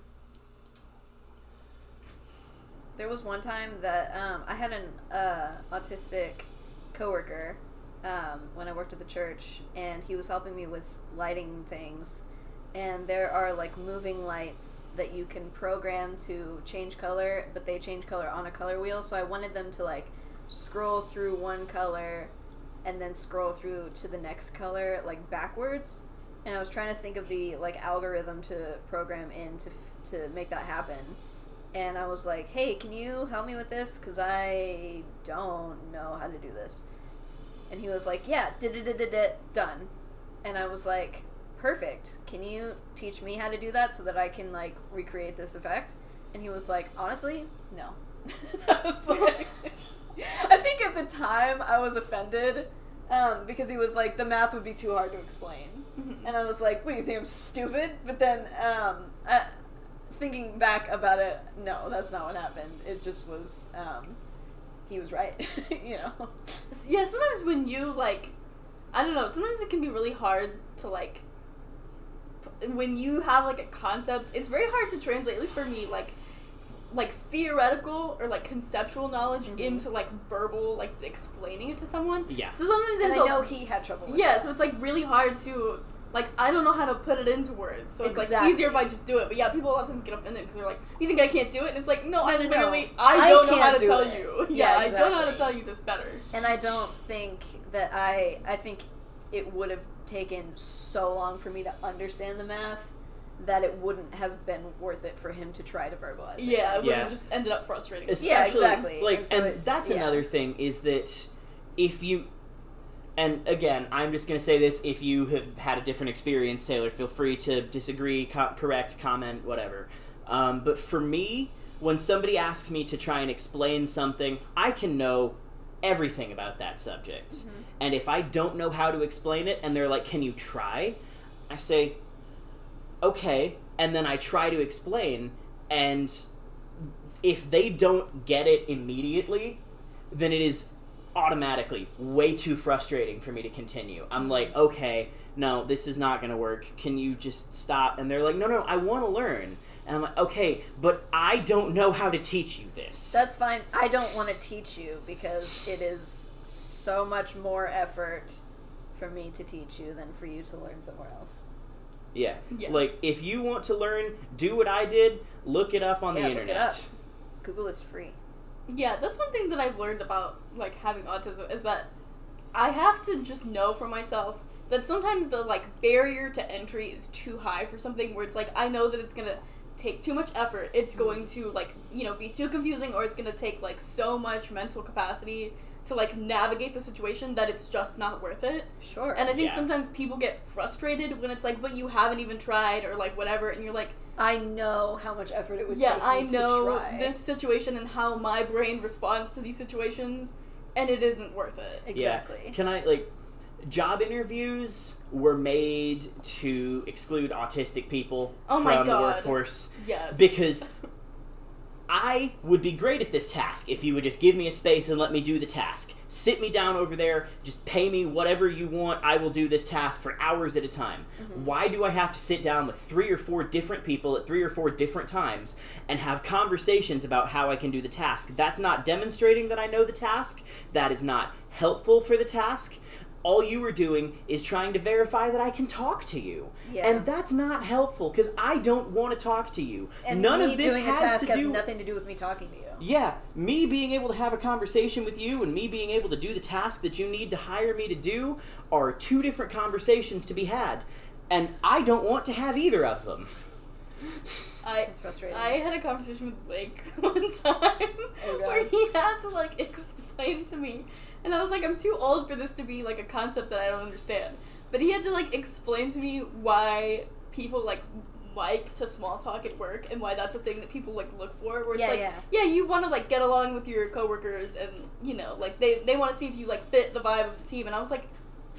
There was one time that um, I had an uh, autistic coworker um, when I worked at the church, and he was helping me with lighting things. And there are like moving lights that you can program to change color, but they change color on a color wheel. So I wanted them to like scroll through one color and then scroll through to the next color like backwards and I was trying to think of the like algorithm to program in to to make that happen. And I was like, "Hey, can you help me with this? Cause I don't know how to do this." And he was like, "Yeah, did it, done." And I was like, "Perfect. Can you teach me how to do that so that I can like recreate this effect?" And he was like, "Honestly, no." I was like, I think at the time I was offended um, because he was like, the math would be too hard to explain. And I was like, what do you think I'm stupid? But then, um, I, thinking back about it, no, that's not what happened. It just was, um, he was right, you know? Yeah, sometimes when you like, I don't know. Sometimes it can be really hard to like. P- When you have like a concept, it's very hard to translate. At least for me, like, like theoretical or like conceptual knowledge Mhm. into like verbal, like explaining it to someone. Yeah. So sometimes And it's I a- know he had trouble with yeah, that. so it's like really hard to like I don't know how to put it into words. So it's like easier if I just do it. But yeah, people a lot of times get offended because they're like, "You think I can't do it?" And it's like, "No, I No, no, no. literally I I don't know how to do tell it." you. Yeah, Yeah, I don't know how to tell you this better." And I don't think that I I think it would have taken so long for me to understand the math that it wouldn't have been worth it for him to try to verbalize it. Yeah, it would have just ended up frustrating. Especially, Yeah, exactly. Like, And and, it- that's yeah. another thing is that if you, and again, I'm just gonna say this: if you have had a different experience, Taylor, feel free to disagree, co- correct, comment, whatever. Um, but for me, when somebody asks me to try and explain something, I can know everything about that subject. Mm-hmm. And if I don't know how to explain it, and they're like, "Can you try?" I say, "Okay," and then I try to explain, and if they don't get it immediately, then it is automatically way too frustrating for me to continue. I'm like, okay, no, this is not going to work. Can you just stop? And they're like, no, no, I want to learn. And I'm like, okay, but I don't know how to teach you this. That's fine. I don't want to teach you because it is so much more effort for me to teach you than for you to learn somewhere else. yeah. Yes. Like, if you want to learn, do what I did. Look it up on Yeah, the look it internet. up. Google is free. Yeah, that's one thing that I've learned about like having autism is that I have to just know for myself that sometimes the like barrier to entry is too high for something where it's like I know that it's gonna take too much effort. It's going to like you know be too confusing or it's gonna take like so much mental capacity to like navigate the situation that it's just not worth it. Sure. And I think Yeah. sometimes people get frustrated when it's like, but you haven't even tried or like whatever, and you're like, I know how much effort it would yeah, take I me know to try. this situation and how my brain responds to these situations, and it isn't worth it. Exactly. Yeah. Can I like job interviews were made to exclude autistic people Oh from the workforce Yes. because I would be great at this task if you would just give me a space and let me do the task. Sit me down over there, just pay me whatever you want. I will do this task for hours at a time. Mm-hmm. Why do I have to sit down with three or four different people at three or four different times and have conversations about how I can do the task? That's not demonstrating that I know the task. That is not helpful for the task. All you are doing is trying to verify that I can talk to you. Yeah. And that's not helpful because I don't want to talk to you. and None me of this doing has a task to has do nothing to do with me talking to you. yeah, me being able to have a conversation with you and me being able to do the task that you need to hire me to do are two different conversations to be had. And I don't want to have either of them. I It's frustrating. I had a conversation with Blake one time Oh, where he had to like explain to me, and I was like, I'm too old for this to be like a concept that I don't understand. But he had to like explain to me why people like like to small talk at work and why that's a thing that people like look for. Where it's Yeah, like, yeah. you want to like get along with your coworkers and you know like they they want to see if you like fit the vibe of the team. And I was like,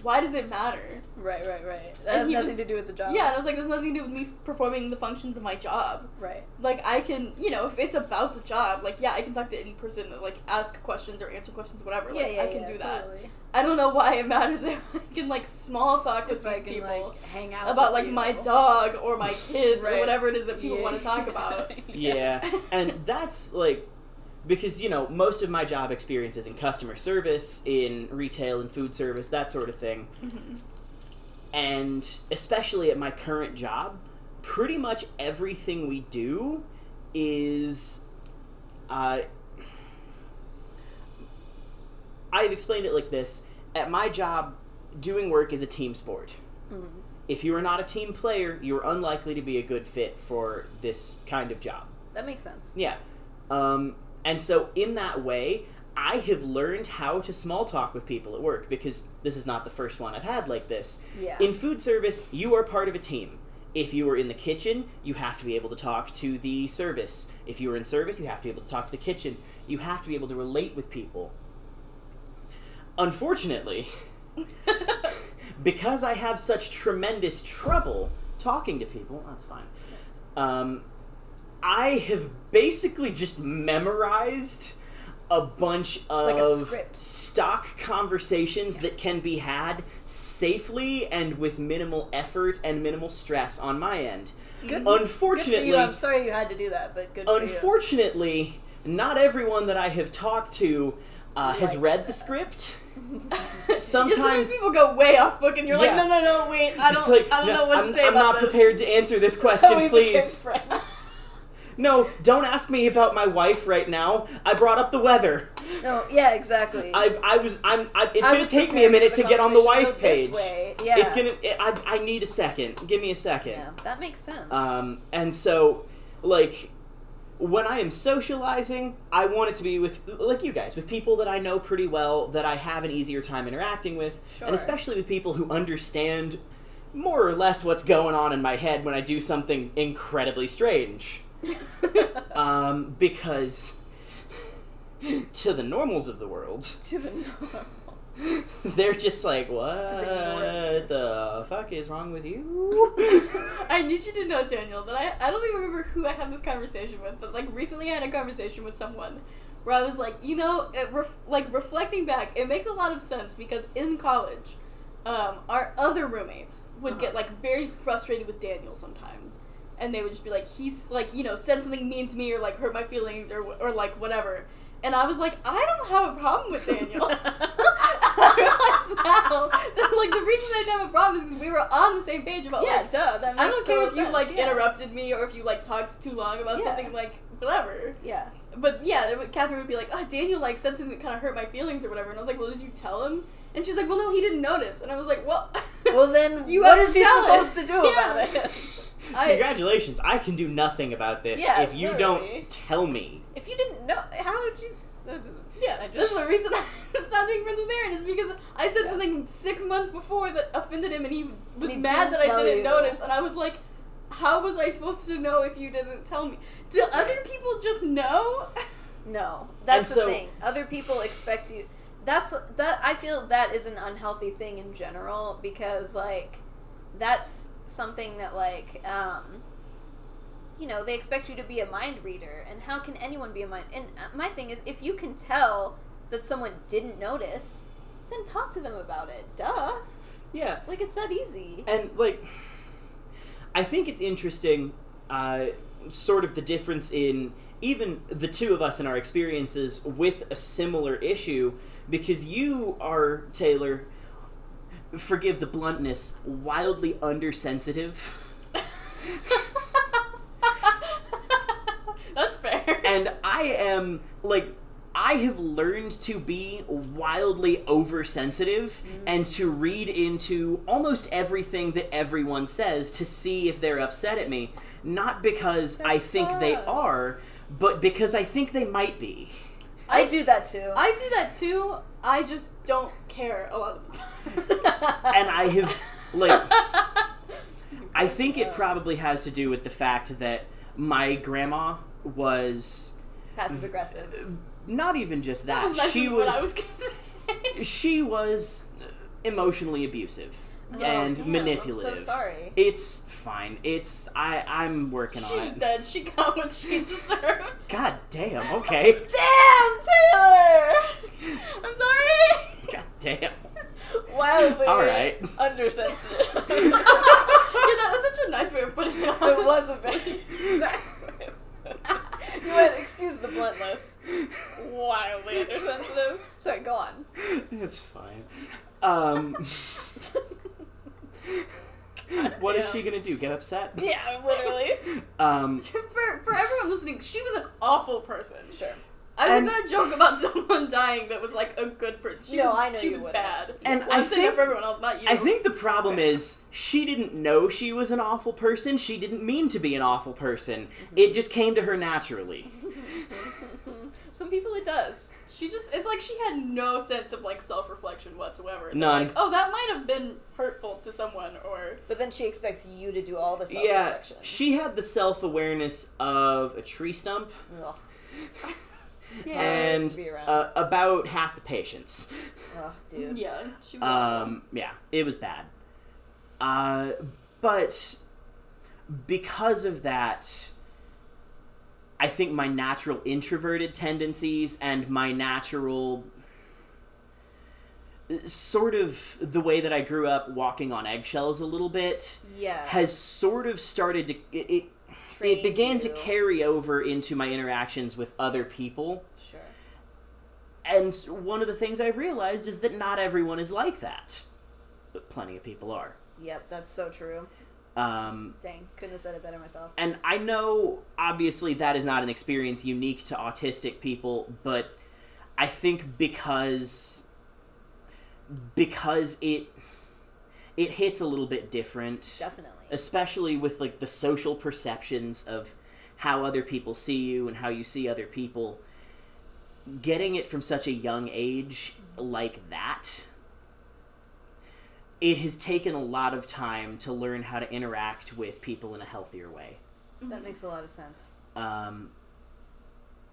why does it matter? Right, right, right. That And has nothing was- to do with the job. Yeah, and I was like, there's nothing to do with me performing the functions of my job Right. like I can, you know, if it's about the job, like yeah, I can talk to any person, like ask questions or answer questions, whatever. Yeah, like yeah, I can yeah, do that. Totally. I don't know why it matters if I can like small talk with If I these can people like hang out about like you. my dog or my kids or whatever it is that people Yeah. want to talk about. Yeah, and that's like because you know most of my job experience is in customer service, in retail and food service, that sort of thing. Mhm. And especially at my current job, pretty much everything we do is uh, I've explained it like this. At my job, doing work is a team sport. Mhm. If you are not a team player, you are unlikely to be a good fit for this kind of job. That makes sense. Yeah. Um, and so, in that way, I have learned how to small talk with people at work because this is not the first one I've had like this. Yeah. In food service, you are part of a team. If you are in the kitchen, you have to be able to talk to the service. If you are in service, you have to be able to talk to the kitchen. You have to be able to relate with people. Unfortunately, because I have such tremendous trouble talking to people, that's fine. Um, I have basically just memorized a bunch Like a of stock conversations that can be had safely and with minimal effort and minimal stress on my end. Good. Unfortunately, good. I'm sorry you had to do that, but good for you. unfortunately, not everyone that I have talked to uh, has read the that. script. Yeah, Sometimes people go way off book, and you're Yeah. like, no, no, no, wait, I don't, like, I don't no, know what I'm, to say I'm not this. prepared to answer this question, please. No, don't ask me about my wife right now. I brought up the weather. No, yeah, exactly. I, I was I'm I, it's I gonna was take me a minute to get on the wife go page. This way. Yeah. It's gonna I, I need a second. Give me a second. Yeah, that makes sense. Um, and so, like, when I am socializing, I want it to be with, like you guys, with people that I know pretty well, that I have an easier time interacting with, Sure. and especially with people who understand more or less what's going on in my head when I do something incredibly strange. Um, because to the normals of the world, to the normal. They're just like, what ignorant. the fuck is wrong with you? I need you to know, Daniel, that I, I don't even remember who I had this conversation with, but like recently I had a conversation with someone where I was like, you know, ref- like reflecting back, it makes a lot of sense because in college, um, our other roommates would Uh-huh. get like very frustrated with Daniel sometimes, and they would just be like, he's like, you know, said something mean to me or like hurt my feelings or or like whatever, and I was like, I don't have a problem with Daniel. I realize now that like the reason I didn't have a problem is because we were on the same page about yeah, like duh. That makes I don't care total if you like yeah. interrupted me or if you like talked too long about Yeah. something like whatever. Yeah. But yeah, would- Catherine would be like, "Oh, Daniel like said something that kind of hurt my feelings or whatever," and I was like, "Well, did you tell him?" And she's like, "Well, no, he didn't notice." And I was like, "Well, Well, then You what is he supposed to do Yeah. about it? I Congratulations, I can do nothing about this Yeah, if you literally. don't tell me. if you didn't know, how would you? yeah, I that's just the reason I stopped being friends with Aaron is because I said Yeah. something six months before that offended him, and he was He mad that I didn't you. notice, and I was like, "How was I supposed to know if you didn't tell me? Do other people just know?" No, that's so- the thing. Other people expect you. That's that. I feel that is an unhealthy thing in general because like that's something that like um you know they expect you to be a mind reader and how can anyone be a mind and uh, my thing is if you can tell that someone didn't notice then talk to them about it. Duh. Yeah, like it's that easy. And like, I think it's interesting, uh, sort of the difference in even the two of us and our experiences with a similar issue, because you are Taylor. Forgive the bluntness, wildly undersensitive. That's fair. and I am like I have learned to be wildly oversensitive mm. and to read into almost everything that everyone says to see if they're upset at me. Not because I think they are, but because I think they might be. I do that too I do that too. I just don't care a lot of the time. And I have like I think it probably has to do with the fact that my grandma was passive aggressive not even just that. that was she was I was gonna say. she was emotionally abusive and damn, I'm manipulative. so sorry. It's fine. It's I I'm working on it. She's dead. She got what she deserved. God damn. Okay. Damn, Taylor! I'm sorry. God damn. Wildly All right. undersensitive. yeah, that was such a nice way of putting it. It was a very nice way of. You went, excuse the bluntness. Wildly undersensitive. Sorry, go on. It's fine. Um. What is damn. she gonna do? Get upset? Yeah, literally. Um. for, for everyone listening, she was an awful person. Sure. I would And- not joke about someone dying that was like a good person. She No, was, I know she you was wouldn't. bad. And well, I I'm saying that for everyone else, not you. I think the problem is she didn't know she was an awful person. She didn't mean to be an awful person. It just came to her naturally. Some people it does. She just—it's like she had no sense of like self-reflection whatsoever. They're None. Like, oh, that might have been hurtful to someone, or But then she expects you to do all the self Yeah, reflection. she had the self awareness of a tree stump Ugh. yeah, and to be around. uh, about half the patience. Ugh, dude. yeah, she was. awful. Um, yeah, it was bad. Uh, but because of that, I think my natural introverted tendencies and my natural sort of the way that I grew up walking on eggshells a little bit Yeah. has sort of started to it, it, it began to carry over into my interactions with other people Sure. and one of the things I've realized is that not everyone is like that but plenty of people are Yep, that's so true. Um, Dang, couldn't have said it better myself. and I know obviously that is not an experience unique to autistic people, but I think because because it it hits a little bit different, Definitely. especially with like the social perceptions of how other people see you and how you see other people. Getting it from such a young age like that, it has taken a lot of time to learn how to interact with people in a healthier way That makes a lot of sense. um,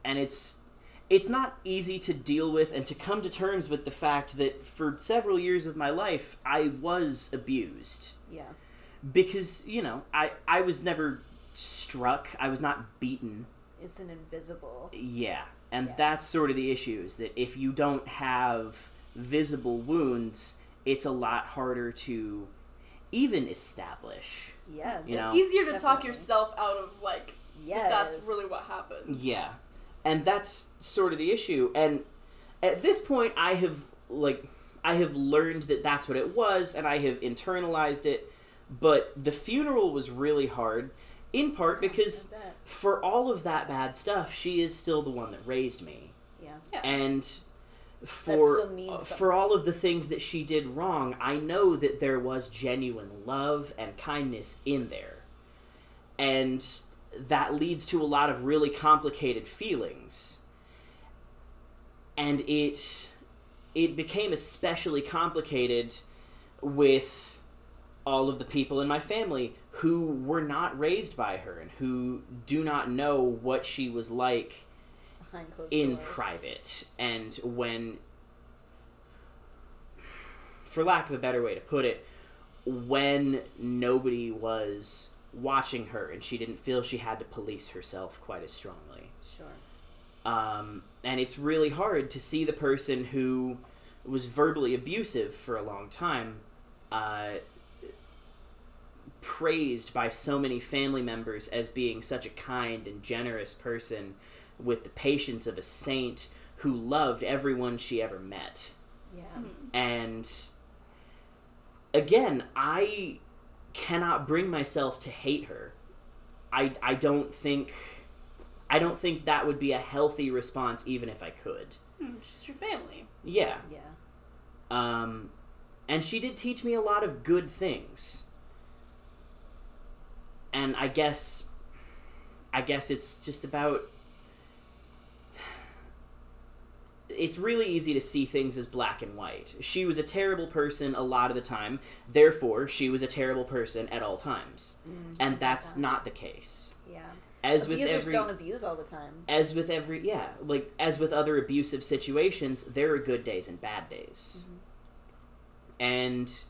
and it's it's not easy to deal with and to come to terms with the fact that for several years of my life I was abused Yeah. because you know I I was never struck I was not beaten It's an invisible. yeah and Yeah. that's sort of the issue is that if you don't have visible wounds it's a lot harder to even establish Yeah. You know? It's easier to talk yourself out of like Yes. that that's really what happened. Yeah. And that's sort of the issue. And at this point, I have, like, I have learned that that's what it was, and I have internalized it. But the funeral was really hard, in part because for all of that bad stuff, she is still the one that raised me. Yeah. And for uh, for all of the things that she did wrong, I know that there was genuine love and kindness in there. And that leads to a lot of really complicated feelings. And it it became especially complicated with all of the people in my family who were not raised by her and who do not know what she was like Behind closed in doors. private and when for lack of a better way to put it when nobody was watching her and she didn't feel she had to police herself quite as strongly Sure. um, and it's really hard to see the person who was verbally abusive for a long time uh, praised by so many family members as being such a kind and generous person with the patience of a saint who loved everyone she ever met Yeah. and again i cannot bring myself to hate her i i don't think i don't think that would be a healthy response even if i could Hmm, she's your family. yeah Yeah. um and she did teach me a lot of good things and i guess i guess it's just about it's really easy to see things as black and white. She was a terrible person a lot of the time, therefore, she was a terrible person at all times. Mm, and that's that. not the case. Yeah. As with Abusers every don't abuse all the time. as with every yeah, like as with other abusive situations, there are good days and bad days. Mm-hmm. And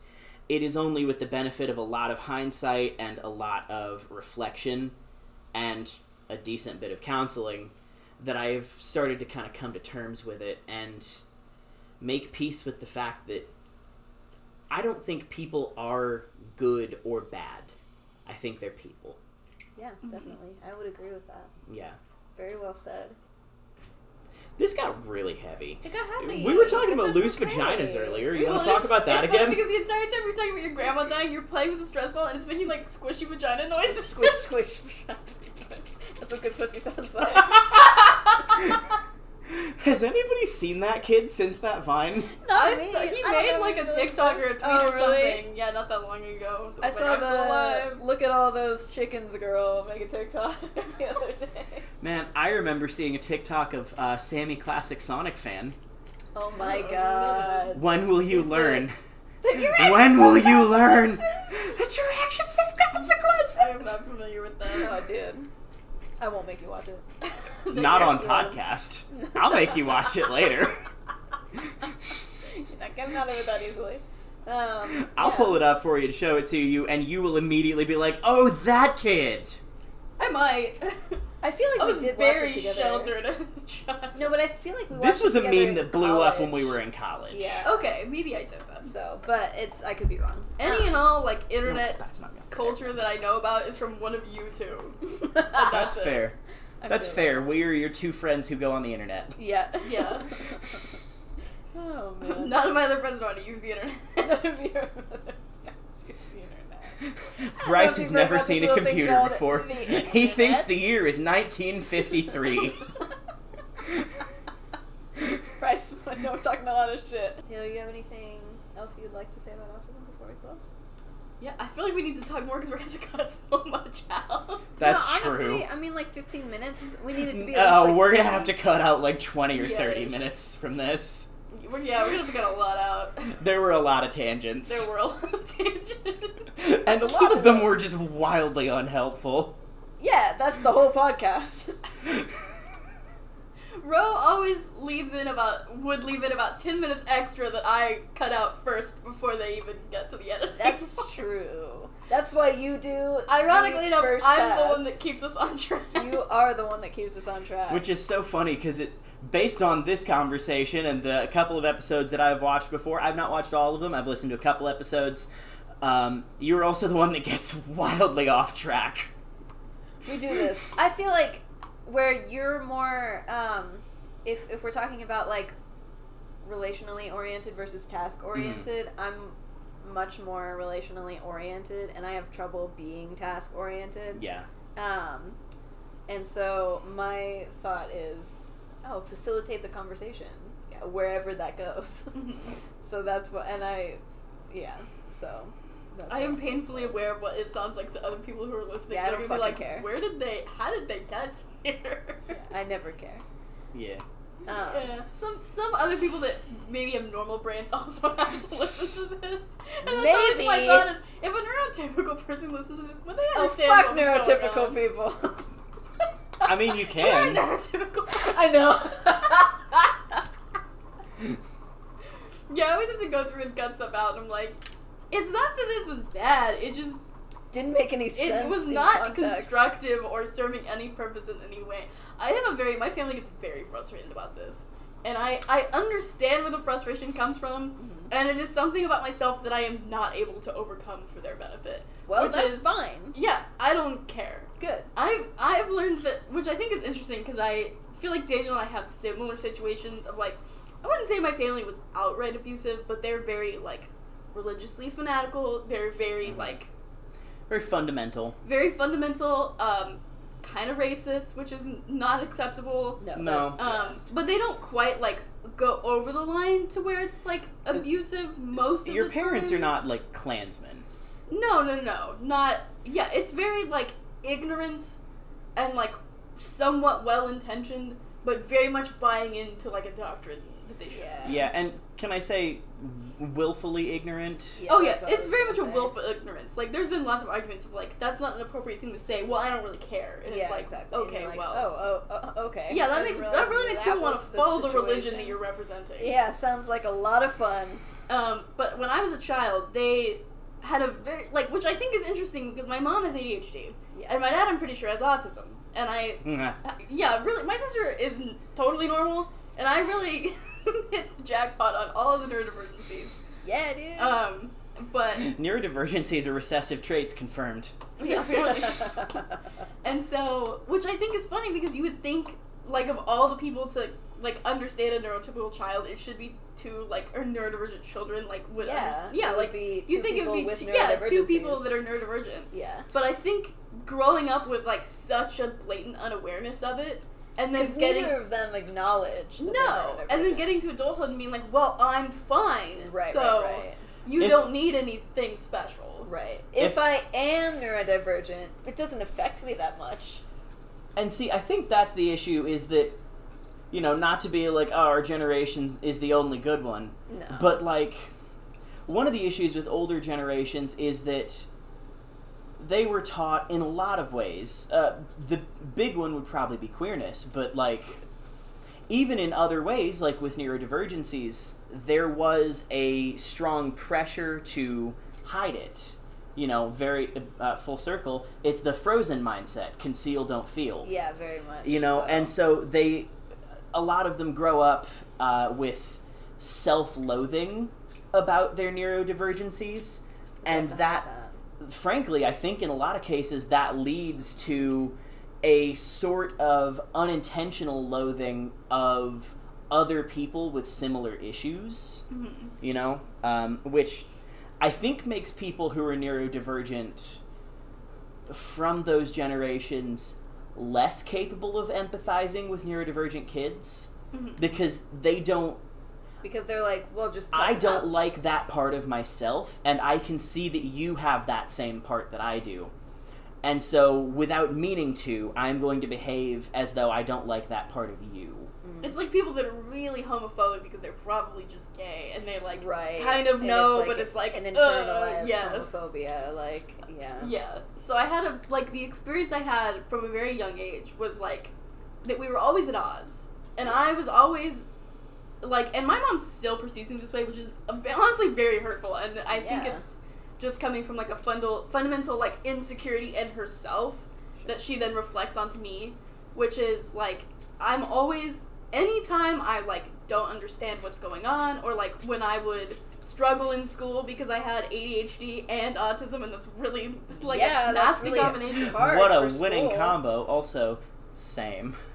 it is only with the benefit of a lot of hindsight and a lot of reflection and a decent bit of counseling that I've started to kind of come to terms with it and make peace with the fact that I don't think people are good or bad. I think they're people. Yeah, mm-hmm. definitely. I would agree with that. Yeah. Very well said. This got really heavy. It got heavy. We were talking about loose okay. vaginas earlier. You Well, want to talk about that it's again? Because the entire time you're talking about your grandma dying, you're playing with the stress ball and it's making like squishy vagina noises. Squish, squish. That's what good pussy sounds like. Has anybody seen that kid since that Vine? No, I me. saw, he I made know like a TikTok or a tweet Oh, or really? something. Yeah, not that long ago. I saw I'm the alive. look at all those chickens girl make a TikTok the other day. Man, I remember seeing a TikTok of uh, Sammy Classic Sonic fan. Oh my Oh, god. When will you He's learn? Your When will you learn consequences. that your actions have consequences? I'm not familiar with No, that. I did. I won't make you watch it. Not on podcast. I'll make you watch it later. You're not getting out of it that easily. Um, I'll yeah. pull it up for you and show it to you, and you will immediately be like, "Oh, that kid." I might. I feel like I we was did very watch it together. sheltered as a child. No, but I feel like we watched This was it a meme that blew up when we were in college. Yeah. Okay, maybe I did that. So, but it's I could be wrong. Any uh, and all like No, internet that's not yesterday. culture that I know about is from one of you two. That's That's it. fair. I That's fair. that. We are your two friends who go on the internet. Yeah. Yeah. oh man. None of my other friends know how to use the internet. None of your friends use the internet. Bryce has never seen a this little thing computer before. He thinks the year is 1953. Bryce, I know we're talking a lot of shit. Taylor, you have anything else you'd like to say about autism before we close? yeah, I feel like we need to talk more because we're going to cut so much out. That's no, honestly, true. I mean, like 15 minutes. We need it to be. Oh, least, like, we're gonna have to cut out like 20 or Yeah. 30 minutes from this. We're, yeah, we're going to have to cut a lot out. There were a lot of tangents. There were a lot of tangents. and a lot of them were just wildly unhelpful. Yeah, that's the whole podcast. Ro always leaves in about would leave in about ten minutes extra that I cut out first before they even get to the editing. That's true. That's why you do. Ironically enough, I'm the one that keeps us on track. You are the one that keeps us on track. Which is so funny because it, based on this conversation and the couple of episodes that I've watched before, I've not watched all of them. I've listened to a couple episodes. Um, you're also the one that gets wildly off track. we do this. I feel like where you're more, um, if if we're talking about like relationally oriented versus task oriented, I'm much more relationally oriented, and I have trouble being task oriented. Yeah. Um, and so my thought is, oh, facilitate the conversation yeah, wherever that goes. so that's what, and I, yeah. So. That's I am what- painfully aware of what it sounds like to other people who are listening. Yeah, I They're don't gonna like, fucking care. Where did they? How did they get here? I never care. Yeah. Um, Yeah. Some some other people that maybe have normal brains also have to listen to this. And that's always my Maybe. thought is, if a neurotypical person listens to this, would they Oh understand fuck what was going neurotypical on? people. I mean, you You're a can. neurotypical. I know. Yeah, I always have to go through and cut stuff out, and I'm like, it's not that this was bad. It just Didn't make any sense. it was not context. constructive or serving any purpose in any way. I have a very my family gets very frustrated about this. And I, I understand where the frustration comes from, Mhm. and it is something about myself that I am not able to overcome for their benefit. Well, which that's is- fine. Yeah, I don't care. Good. I've I've learned that, which I think is interesting because I feel like Daniel and I have similar situations of like, I wouldn't say my family was outright abusive, but they're very like religiously fanatical. They're very Mhm. like Very fundamental. very fundamental, um, kind of racist, which is not acceptable. No. No. That's, Um, but they don't quite like go over the line to where it's like abusive most of Your the parents time. are not like Klansmen. No, no, no, not. Yeah, it's very like ignorant and like somewhat well intentioned, but very much buying into like a doctrine that they should. Yeah. Yeah, and can I say willfully ignorant? Yeah, oh yeah, that's what I it's very much gonna a willful ignorance. Like, there's been lots of arguments of like that's not an appropriate thing to say. Well, I don't really care, and yeah, it's like exactly. And okay, you're like, well, oh, oh, oh, okay. yeah, that makes that really makes that people want to the follow the religion that you're representing. Yeah, sounds like a lot of fun. Um, but when I was a child, they had a very like, which I think is interesting because my mom has ADHD, Yeah. and my dad, I'm pretty sure, has autism, and I Mwah. Uh, yeah, really, my sister is n- totally normal, and I really hit the jackpot on all of the neurodivergencies. Yeah, dude. Um, but Neurodivergencies are recessive traits confirmed. yeah, apparently. and so, which I think is funny because you would think, like, of all the people to like understand a neurotypical child, it should be two like or neurodivergent children like would Yeah, understand. Yeah, like be you think it would be two, yeah two people that are neurodivergent. yeah. But I think growing up with like such a blatant unawareness of it, and then getting neither of them acknowledge. No, and then getting to adulthood and being like, "Well, I'm fine, right, so right, right, you If- don't need anything special." right. If- If, I am neurodivergent, it doesn't affect me that much. And see, I think that's the issue is that, you know, not to be like, oh, our generation is the only good one, No. but like, one of the issues with older generations is that they were taught in a lot of ways. Uh, the big one would probably be queerness, but like, even in other ways, like with neurodivergencies, there was a strong pressure to hide it. You know, very uh, full circle. It's the frozen mindset: conceal, don't feel yeah, very much. you know so. and so they a lot of them grow up uh, with self-loathing about their neurodivergencies. And Definitely that, frankly i think in a lot of cases that leads to a sort of unintentional loathing of other people with similar issues Mhm. you know? Um, which i think makes people who are neurodivergent from those generations less capable of empathizing with neurodivergent kids Mhm. because they don't because they're like, well, just I don't up. like that part of myself and I can see that you have that same part that I do. And so without meaning to, I'm going to behave as though I don't like that part of you. It's like people that are really homophobic because they're probably just gay and they like right. kind of know, like but a- it's like an uh, internalized yes. homophobia. Like, yeah. Yeah. So I had a like the experience I had from a very young age was like that we were always at odds. and I was always like, and my mom still perceives me this way, which is honestly very hurtful, and I think Yeah. it's just coming from like a fundal, fundamental like insecurity in herself that she then reflects onto me, which is like I'm always anytime I like don't understand what's going on, or like when I would struggle in school because I had ADHD and autism, and that's really like Yeah, a that's nasty really combination. hard what a for winning school. combo. Also, same.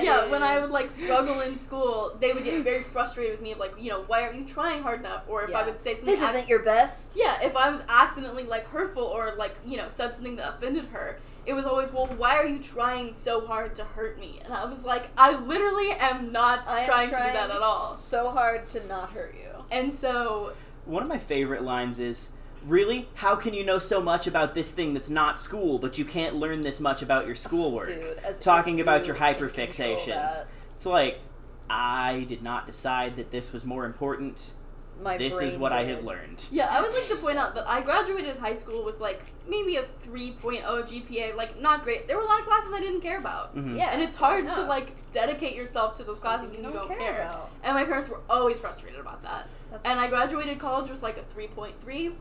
Yeah, when I would like struggle in school, they would get very frustrated with me of like, you know, why aren't you trying hard enough? Or if I would say something This ac- isn't your best. Yeah, if I was accidentally like hurtful or like, you know, said something that offended her, it was always, Well, why are you trying so hard to hurt me? And I was like, I literally am not I am trying, to do that at all. So hard to not hurt you. And so One of my favorite lines is, Really? How can you know so much about this thing that's not school, but you can't learn this much about your schoolwork? Dude, as Talking if about you your can control hyperfixations. It's like, I did not decide that this was more important. My this is brain what I have learned. Yeah, I would like to point out that I graduated high school with like maybe a 3.0 GPA, like not great. There were a lot of classes I didn't care about. Mhm. Yeah, And it's hard to like dedicate yourself to those classes Something when you you don't don't care care. about. And my parents were always frustrated about that. That's- And I graduated college with like a 3.3.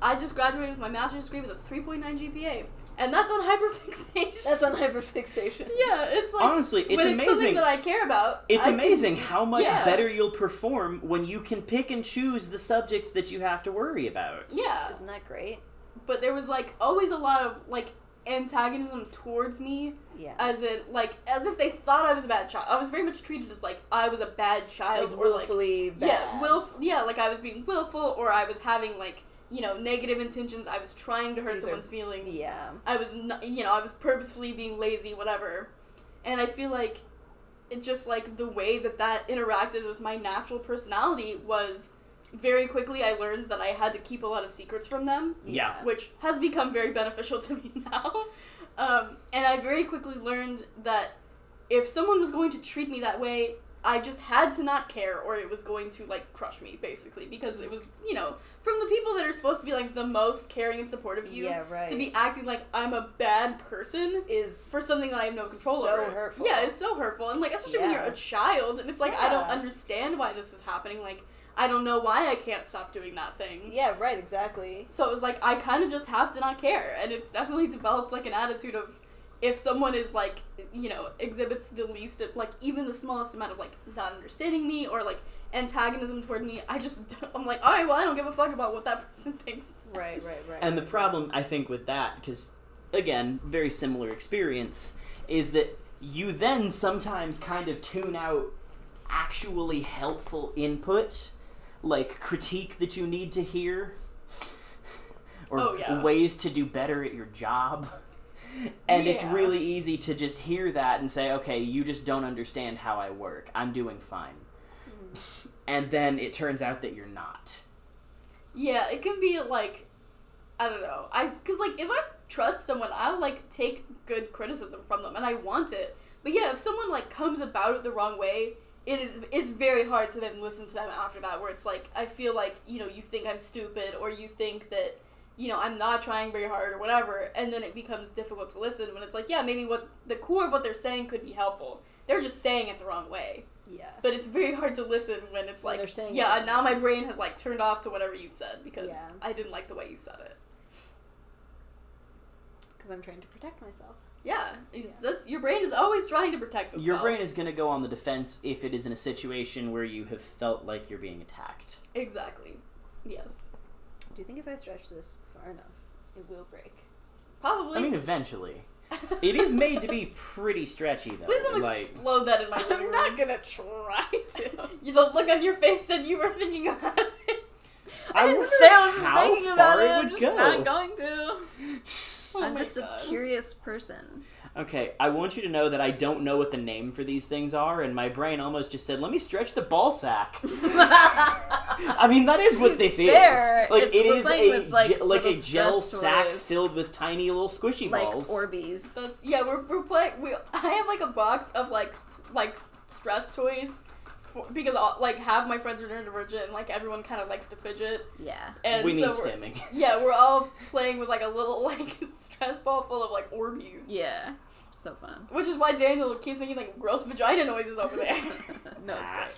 I just graduated with my master's degree with a 3.9 GPA. And that's on hyperfixation. That's on hyperfixation. Yeah, it's like Honestly, it's when it's something that I care about. It's I can- amazing how much yeah. better you'll perform when you can pick and choose the subjects that you have to worry about. Yeah. Isn't that great? But there was like always a lot of like antagonism towards me Yeah. as in like as if they thought I was a bad child. I was very much treated as like I was a bad child like or like willfully bad. yeah, willful yeah, like I was being willful or I was having like you know negative intentions. I was trying to hurt These are- someone's feelings. Yeah. I was not, you know I was purposefully being lazy, whatever. And I feel like it just like the way that that interacted with my natural personality was very quickly I learned that I had to keep a lot of secrets from them Yeah. which has become very beneficial to me now. Um, and I very quickly learned that if someone was going to treat me that way, I just had to not care, or it was going to like crush me, basically, because it was you know from the people that are supposed to be like the most caring and supportive of you Yeah, right. to be acting like I'm a bad person Is for something that I have no control So over. hurtful. Yeah, it's so hurtful, and like especially when you're a child, and it's like I don't understand why this is happening. Like I don't know why I can't stop doing that thing. yeah, right, exactly. So it was like I kind of just have to not care, and it's definitely developed like an attitude of if someone is like you know exhibits the least of like even the smallest amount of like not understanding me or like antagonism toward me, I just I'm like all right, well I don't give a fuck about what that person thinks. Right, right, right. And the problem, I think, with that, because, again, very similar experience, is that you then sometimes kind of tune out actually helpful input, like critique that you need to hear, or Oh, yeah. ways to do better at your job. And it's really easy to just hear that and say, okay, you just don't understand how I work. I'm doing fine. Mm-hmm. And then it turns out that you're not. Yeah, it can be like I don't know. I cuz like if I trust someone, I'll like take good criticism from them and I want it. But yeah, if someone like comes about it the wrong way, it is it's very hard to then listen to them after that where it's like I feel like, you know, you think I'm stupid or you think that you know, I'm not trying very hard or whatever, and then it becomes difficult to listen when it's like, yeah, maybe what the core of what they're saying could be helpful. They're just saying it the wrong way. yeah. But it's very hard to listen when it's When like, they're saying yeah, it. now my brain has like turned off to whatever you've said because Yeah. I didn't like the way you said it. Because I'm trying to protect myself. Yeah, Yeah. that's your brain is always trying to protect itself. Your brain is going to go on the defense if it is in a situation where you have felt like you're being attacked. exactly. Yes, Do you think if I stretch this far enough, it will break? probably. I mean, eventually. It is made to be pretty stretchy, though. Please don't like, explode that in my living I'm room. not gonna try to. You, the look on your face said you were thinking about it. I, I didn't say I was how thinking far about it it. I'm would just go. not going to. Oh I'm just God. a curious person. okay, I want you to know that I don't know what the name for these things are, and my brain almost just said, "Let me stretch the ball sack." I mean, that is what this Fair. is. Like It's- it we're is playing a with, like, ge- like a gel sack toys. filled with tiny little squishy like balls. Orbeez. That's yeah. We're we're playing. We I have like a box of like like stress toys. For, because all, like half my friends are neurodivergent and like everyone kind of likes to fidget yeah. and we so need stimming. Yeah, we're all playing with like a little like stress ball full of like Orbeez. Yeah. So fun. Which is why Daniel keeps making like gross vagina noises over there. no, it's great.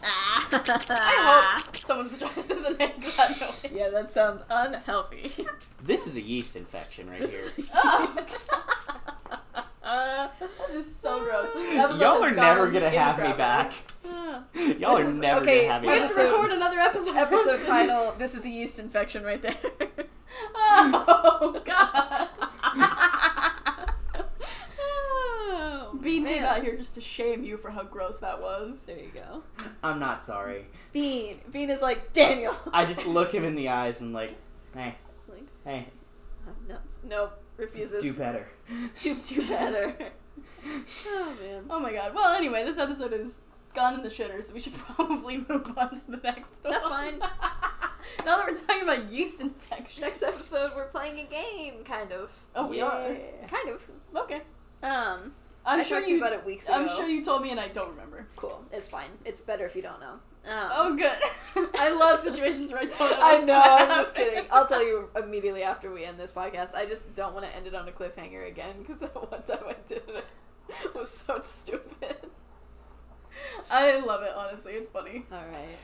I hope ah. someone's vagina doesn't make that noise. Yeah, that sounds unhealthy. This is a yeast infection right here. Oh, Uh, that is so gross. This Y'all are never gonna have me back. Y'all This are is- never okay, gonna have me We have to record another episode. Episode title: This is a yeast infection right there. Oh God. oh, Bean man. came out here just to shame you for how gross that was. There you go. I'm not sorry. Bean. Bean is like Daniel. I just look him in the eyes and like, hey, It's like, hey, no, nope, refuses. do better. do do better. oh man. Oh my God. Well, anyway, this episode is gone in the shitter, so we should probably move on to the next one. That's fine. now that we're talking about yeast infection. Next episode, we're playing a game, kind of. Oh, we are. Kind of. Okay. Um, I'm I sure talked to you about it weeks ago. I'm sure you told me and I don't remember. Cool. It's fine. It's better if you don't know. Um, Oh, good. I love situations where I don't know. I know. I'm just kidding. I'll tell you immediately after we end this podcast. I just don't want to end it on a cliffhanger again because that one time I did it was so stupid. I love it. Honestly, it's funny. All right.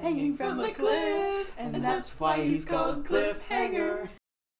Hanging from a cliff, And that's why he's called Cliffhanger.